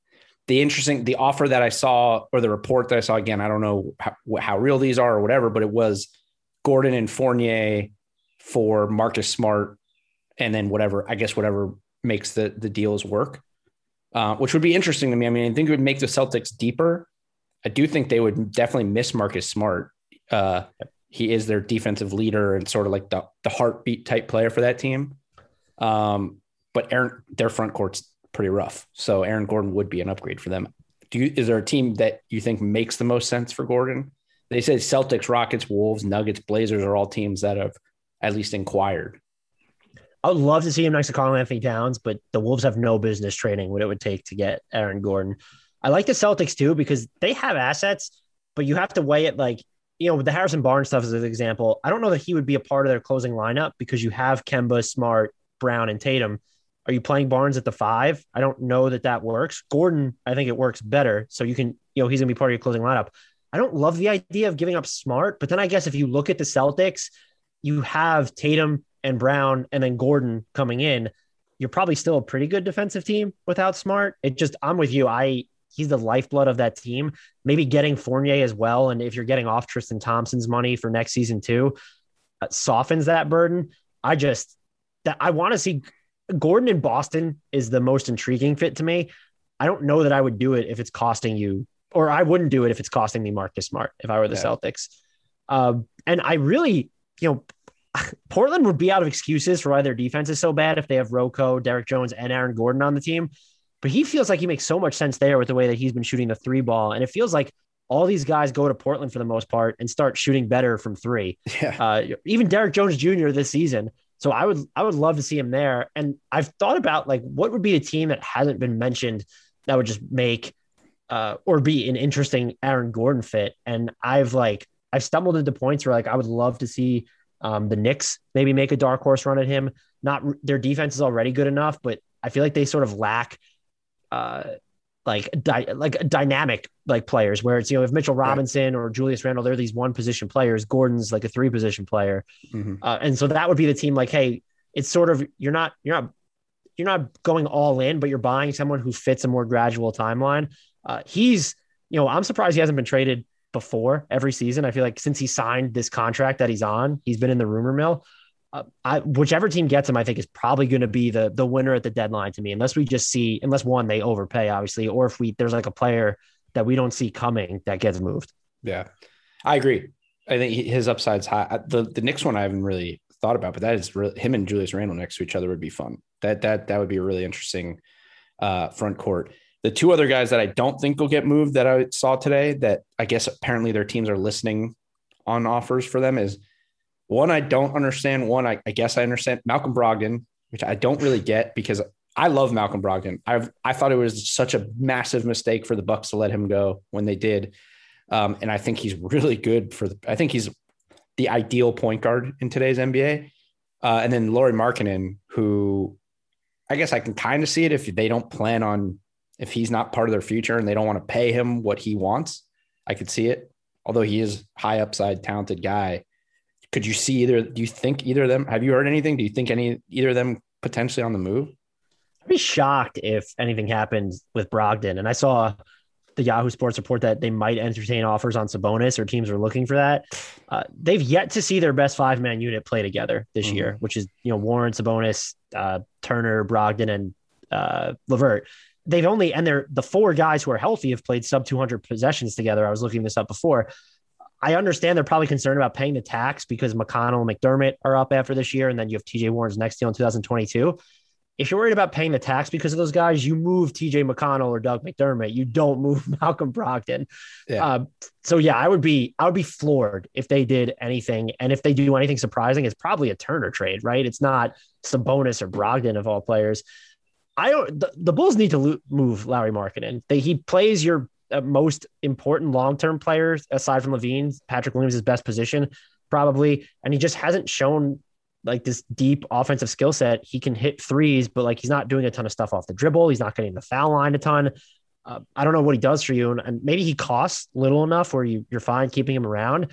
S1: The interesting the offer that I saw or the report that I saw again, I don't know how, how real these are or whatever, but it was Gordon and Fournier for Marcus Smart, and then whatever I guess whatever makes the the deals work, uh, which would be interesting to me. I mean, I think it would make the Celtics deeper. I do think they would definitely miss Marcus Smart. Uh, he is their defensive leader and sort of like the, the heartbeat type player for that team. Um, but Aaron, their front court's pretty rough. So Aaron Gordon would be an upgrade for them. Do you, is there a team that you think makes the most sense for Gordon? They say Celtics, Rockets, Wolves, Nuggets, Blazers are all teams that have at least inquired.
S2: I would love to see him next to Karl-Anthony Towns, but the Wolves have no business trading what it would take to get Aaron Gordon. I like the Celtics too because they have assets, but you have to weigh it like, you know, with the Harrison Barnes stuff as an example. I don't know that he would be a part of their closing lineup because you have Kemba, Smart, Brown, and Tatum. Are you playing Barnes at the five? I don't know that that works. Gordon, I think it works better. So you can, you know, he's going to be part of your closing lineup. I don't love the idea of giving up Smart, but then I guess if you look at the Celtics, you have Tatum and Brown and then Gordon coming in. You're probably still a pretty good defensive team without Smart. It just, I'm with you. I, he's the lifeblood of that team. Maybe getting Fournier as well. And if you're getting off Tristan Thompson's money for next season too, uh, softens that burden. I just, that I want to see Gordon in Boston is the most intriguing fit to me. I don't know that I would do it if it's costing you, or I wouldn't do it if it's costing me Marcus Smart if I were the yeah. Celtics. Um, and I really, you know, (laughs) Portland would be out of excuses for why their defense is so bad if they have Rocco, Derrick Jones, and Aaron Gordon on the team. But he feels like he makes so much sense there with the way that he's been shooting the three ball. And it feels like all these guys go to Portland for the most part and start shooting better from three. (laughs) Yeah. Uh, even Derrick Jones Jr. this season so I would I would love to see him there. And I've thought about like what would be a team that hasn't been mentioned that would just make uh, or be an interesting Aaron Gordon fit. And I've like I've stumbled into points where like I would love to see um, the Knicks maybe make a dark horse run at him. Not their defense is already good enough, but I feel like they sort of lack uh, like di- like dynamic like players where it's you know if Mitchell Robinson right. or Julius Randle they're these one position players Gordon's like a three position player mm-hmm. uh, and so that would be the team like hey it's sort of you're not you're not you're not going all in but you're buying someone who fits a more gradual timeline uh, he's you know I'm surprised he hasn't been traded before every season I feel like since he signed this contract that he's on he's been in the rumor mill uh, I, whichever team gets him, I think is probably going to be the the winner at the deadline to me. Unless we just see, unless one they overpay, obviously, or if we there's like a player that we don't see coming that gets moved.
S1: Yeah, I agree. I think his upside's high. The the Knicks one I haven't really thought about, but that is really, him and Julius Randle next to each other would be fun. That that that would be a really interesting uh, front court. The two other guys that I don't think will get moved that I saw today that I guess apparently their teams are listening on offers for them is one, I don't understand. One, I, I guess I understand Malcolm Brogdon, which I don't really get because I love Malcolm Brogdon. I I thought it was such a massive mistake for the Bucks to let him go when they did, um, and I think he's really good for the. I think he's the ideal point guard in today's NBA. Uh, and then Lauri Markkanen, who I guess I can kind of see it if they don't plan on if he's not part of their future and they don't want to pay him what he wants. I could see it, although he is high upside, talented guy could you see either? Do you think either of them? Have you heard anything? Do you think any either of them potentially on the move?
S2: I'd be shocked if anything happens with Brogdon. And I saw the Yahoo Sports report that they might entertain offers on Sabonis or teams are looking for that. Uh, they've yet to see their best five man unit play together this mm-hmm. year, which is you know Warren, Sabonis, uh, Turner, Brogdon, and uh, LeVert. They've only and they're the four guys who are healthy have played sub 200 possessions together. I was looking this up before. I understand they're probably concerned about paying the tax because McConnell and McDermott are up after this year, and then you have TJ Warren's next deal in 2022. If you're worried about paying the tax because of those guys, you move TJ McConnell or Doug McDermott. You don't move (laughs) Malcolm Brogdon. Yeah. Uh, so yeah, I would be I would be floored if they did anything, and if they do anything surprising, it's probably a Turner trade, right? It's not Sabonis or Brogdon of all players. I don't. The, the Bulls need to lo- move Lauri Markkanen. They he plays your uh, most important long term players aside from LaVine. Patrick Williams' is best position, probably. And he just hasn't shown like this deep offensive skill set. He can hit threes, but like he's not doing a ton of stuff off the dribble. He's not getting the foul line a ton. Uh, I don't know what he does for you. And, and maybe he costs little enough where you, you're fine keeping him around.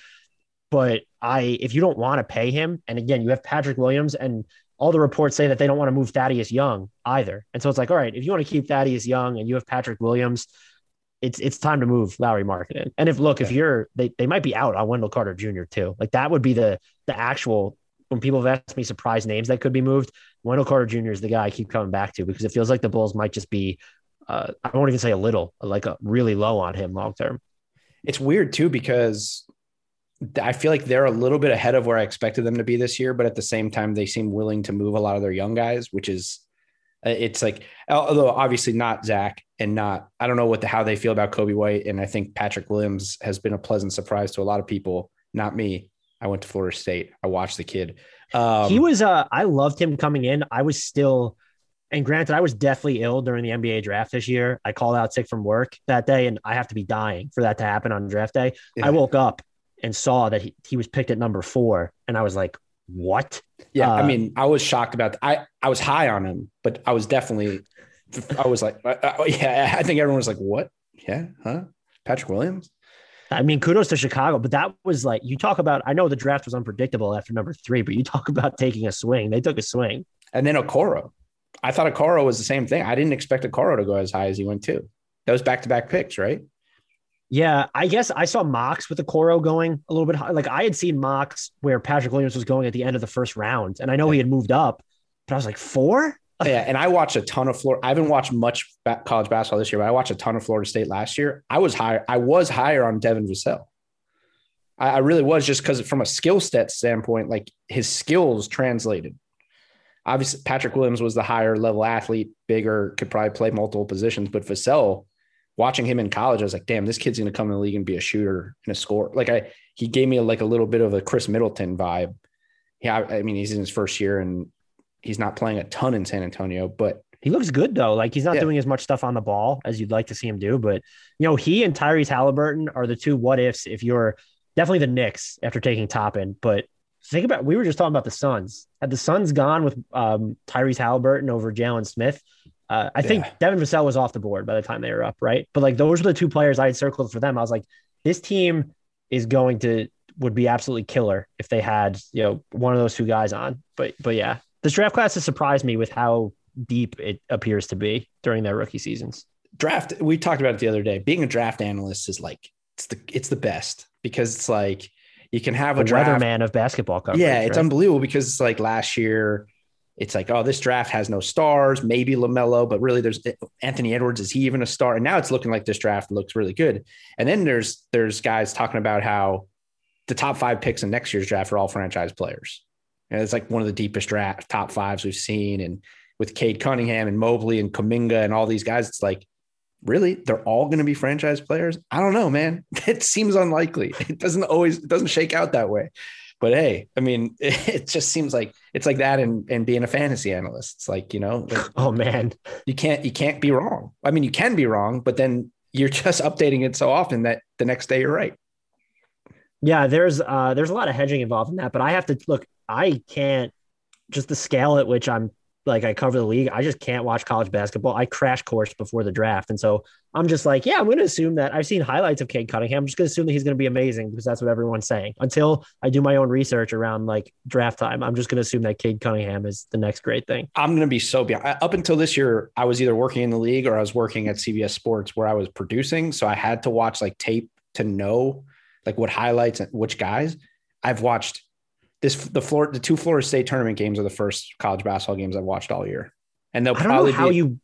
S2: But I, if you don't want to pay him, and again, you have Patrick Williams, and all the reports say that they don't want to move Thaddeus Young either. And so it's like, all right, if you want to keep Thaddeus Young and you have Patrick Williams, it's it's time to move Lauri Markkanen. And if look, if you're they, they might be out on Wendell Carter Jr. too. Like that would be the the actual when people have asked me surprise names that could be moved. Wendell Carter Jr. is the guy I keep coming back to because it feels like the Bulls might just be uh, I won't even say a little, like a really low on him long term.
S1: It's weird too because I feel like they're a little bit ahead of where I expected them to be this year, but at the same time, they seem willing to move a lot of their young guys, which is uh, it's like, although obviously not Zach and not, I don't know what the, how they feel about Coby White. And I think Patrick Williams has been a pleasant surprise to a lot of people, not me. I went to Florida State. I watched the kid. Um,
S2: he was uh I loved him coming in. I was still and granted, I was deathly ill during the NBA draft this year. I called out sick from work that day, and I have to be dying for that to happen on draft day.
S1: Yeah.
S2: I woke up and saw that he, he was picked at number four, and I was like, "What?"
S1: Yeah, I
S2: Uh,
S1: mean, I was shocked about. I I was high on him, but I was definitely. I was like, uh, uh, yeah. I think everyone was like, "What? Yeah, huh?" Patrick Williams.
S2: I mean, kudos to Chicago, but that was like you talk about. I know the draft was unpredictable after number three, but you talk about taking a swing. They took a swing.
S1: And then Okoro. I thought Okoro was the same thing. I didn't expect Okoro to go as high as he went too. That was back to back picks, right?
S2: Yeah, I guess I saw Mox with the Coro going a little bit high. Like I had seen Mox where Patrick Williams was going at the end of the first round, and I know he had moved up, but I was like four. (laughs)
S1: yeah. And I watched a ton of Florida. I haven't watched much college basketball this year, but I watched a ton of Florida State last year. I was higher. I was higher on Devin Vassell. I, I really was just because from a skill set standpoint, like his skills translated. Obviously, Patrick Williams was the higher level athlete, bigger, could probably play multiple positions. But Vassell, watching him in college, I was like, damn, this kid's going to come in the league and be a shooter and a scorer. Like I, he gave me like a little bit of a Khris Middleton vibe. Yeah, I, I mean, he's in his first year and he's not playing a ton in San Antonio, but
S2: He looks good though. Like he's not
S1: Yeah.
S2: doing as much stuff on the ball as you'd like to see him do. But you know, he and Tyrese Halliburton are the two what ifs. If you're definitely the Knicks after taking Toppin, but think about we were just talking about the Suns. Had the Suns gone with um, Tyrese Halliburton over Jalen Smith, uh, I think
S1: Yeah.
S2: Devin Vassell was off the board by the time they were up, right? But like those were the two players I had circled for them. I was like, this team is going to would be absolutely killer if they had you know one of those two guys on. But but yeah, this draft class has surprised me with how deep it appears to be during their rookie seasons.
S1: draft we talked about it the other day being a draft analyst is like it's the it's the best because it's like you can have a
S2: The
S1: draft
S2: weatherman of basketball coverage.
S1: yeah it's
S2: right?
S1: unbelievable because it's like last year it's like oh this draft has no stars maybe lamelo but really there's anthony edwards is he even a star and now it's looking like this draft looks really good and then there's there's guys talking about how the top five picks in next year's draft are all franchise players and it's like one of the deepest draft top fives we've seen and with Cade Cunningham and Mobley and Kuminga and all these guys, it's like, really, they're all going to be franchise players? I don't know, man. (laughs) It seems unlikely. It doesn't always, it doesn't shake out that way. But hey, I mean, (laughs) it just seems like it's like that and and being a fantasy analyst. It's like, you know, like (laughs)
S2: Oh man,
S1: you can't you can't be wrong. I mean, you can be wrong, but then you're (laughs) just updating it so often that the next day you're right.
S2: yeah. There's uh there's a lot of hedging involved in that, but I have to look. I can't just the scale at which I'm like I cover the league. I just can't watch college basketball. I crash course before the draft, and so I'm just like, yeah, I'm going to assume that I've seen highlights of Cade Cunningham. I'm just going to assume that he's going to be amazing because that's what everyone's saying. Until I do my own research around like draft time, I'm just going to assume that Cade Cunningham is the next great thing.
S1: I'm going to be so beyond. Up until this year, I was either working in the league or I was working at CBS Sports where I was producing. So I had to watch like tape to know like what highlights and which guys. I've watched this the floor the two Florida State tournament games are the first college basketball games I've watched all year, and they'll
S2: I don't know
S1: probably
S2: how
S1: be.
S2: you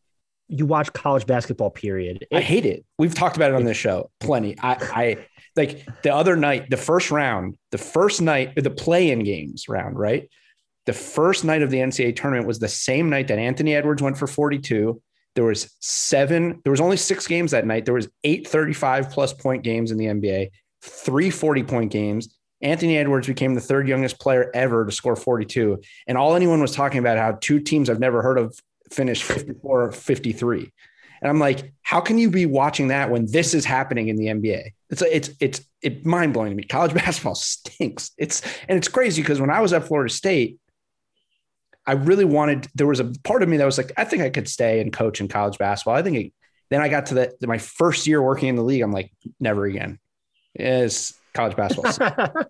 S2: you watch college basketball. Period.
S1: I hate it. We've talked about it on this show plenty. I, I like the other night, the first round, the first night, the play-in games round, right? The first night of the NCAA tournament was the same night that Anthony Edwards went for 42. There was seven, there was only six games that night. There was eight 35 plus point games in the NBA, three 40 point games. Anthony Edwards became the third youngest player ever to score 42. And all anyone was talking about how two teams I've never heard of finished 54 or 53. And I'm like, how can you be watching that when this is happening in the NBA? It's it's it's it mind blowing to me. College (laughs) basketball stinks. It's and it's crazy because when I was at Florida State, I really wanted. There was a part of me that was like, I think I could stay and coach in college basketball. I think. It, then I got to the my first year working in the league. I'm like, never again. It's college basketball.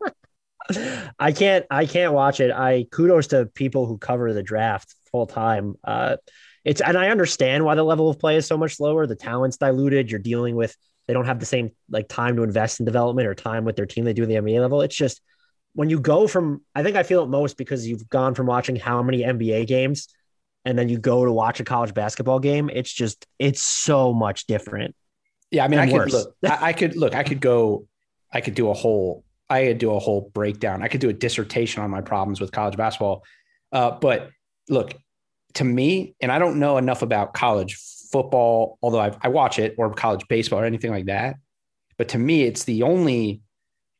S1: (laughs)
S2: I can't I can't watch it. I kudos to people who cover the draft full time. Uh it's and I understand why the level of play is so much lower. The talent's diluted. You're dealing with they don't have the same like time to invest in development or time with their team they do in the NBA level. It's just when you go from I think I feel it most because you've gone from watching how many NBA games and then you go to watch a college basketball game. It's just it's so much different.
S1: Yeah, I mean, I could
S2: worse.
S1: look. I, I could look. I could go. I could do a whole. I could do a whole breakdown. I could do a dissertation on my problems with college basketball. Uh, but look, to me, and I don't know enough about college football, although I, I watch it, or college baseball, or anything like that. But to me, it's the only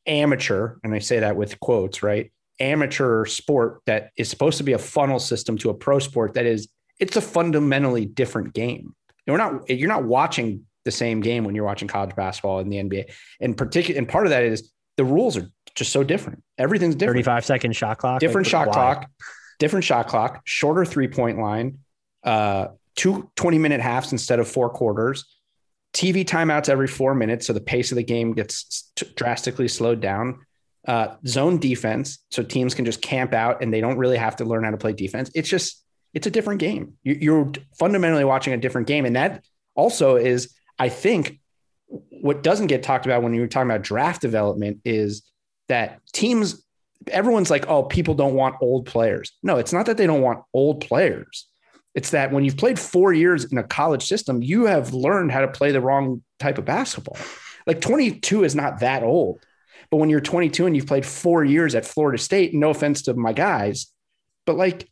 S1: amateur, and I say that with quotes, right? amateur sport that is supposed to be a funnel system to a pro sport that is it's a fundamentally different game. You're not you're not watching the same game when you're watching college basketball in the NBA. And particular and part of that is the rules are just so different. Everything's different.
S2: 35 second shot clock.
S1: Different
S2: like,
S1: shot clock, different shot clock, shorter three point line, uh, two 20 minute halves instead of four quarters, TV timeouts every four minutes. So the pace of the game gets t- drastically slowed down. Uh, zone defense. So teams can just camp out and they don't really have to learn how to play defense. It's just, it's a different game. You- You're fundamentally watching a different game. And that also is, I think, what doesn't get talked about when you're talking about draft development is that teams everyone's like, oh, people don't want old players. No, it's not that they don't want old players. It's that when you've played four years in a college system, you have learned how to play the wrong type of basketball. Like 22 is not that old. But when you're 22 and you've played four years at Florida State, no offense to my guys, but like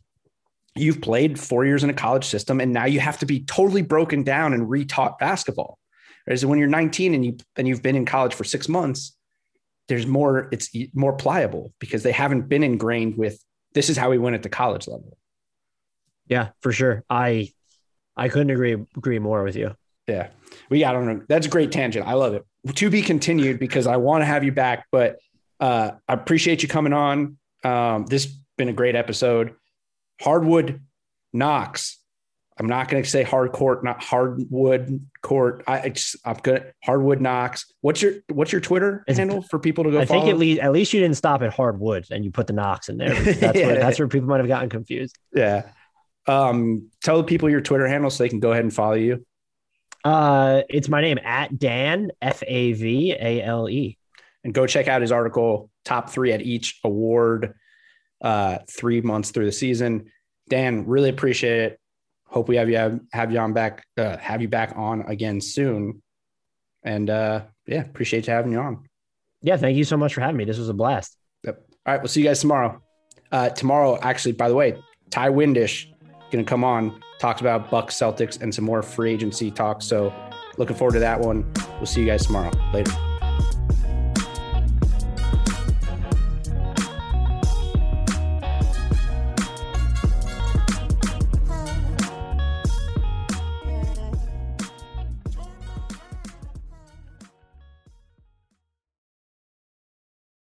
S1: you've played four years in a college system and now you have to be totally broken down and retaught basketball. Whereas when you're 19 and you and you've been in college for six months, there's more, it's more pliable because they haven't been ingrained with this is how we win at the college level.
S2: Yeah, for sure. I I couldn't agree agree more with you.
S1: Yeah. We got on that's a great tangent. I love it. To be continued because I want to have you back, but uh, I appreciate you coming on. Um, this been a great episode. Hardwood knocks. I'm not going to say hard court, not hardwood court. I, I just, I'm gonna hardwood knocks. What's your what's your Twitter
S2: It's-
S1: handle for people to go?
S2: I think at least at least you didn't stop at hardwood and you put the knocks in there. That's (laughs)
S1: Yeah.
S2: where that's where people might have gotten confused.
S1: Yeah. Um, tell the people your Twitter handle so they can go ahead and follow you.
S2: Uh, it's my name at Dan F A V A L E.
S1: and go check out his article top three at each award uh three months through the season. Dan really appreciate it. Hope we have you have, have you on back uh, have you back on again soon. And uh yeah appreciate you having you on.
S2: Yeah, thank you so much for having me. This was a blast.
S1: yep. all right we'll see you guys tomorrow. Uh tomorrow actually by the way ty windish gonna come on talks about bucks celtics and some more free agency talk. So looking forward to that one. We'll see you guys tomorrow. Later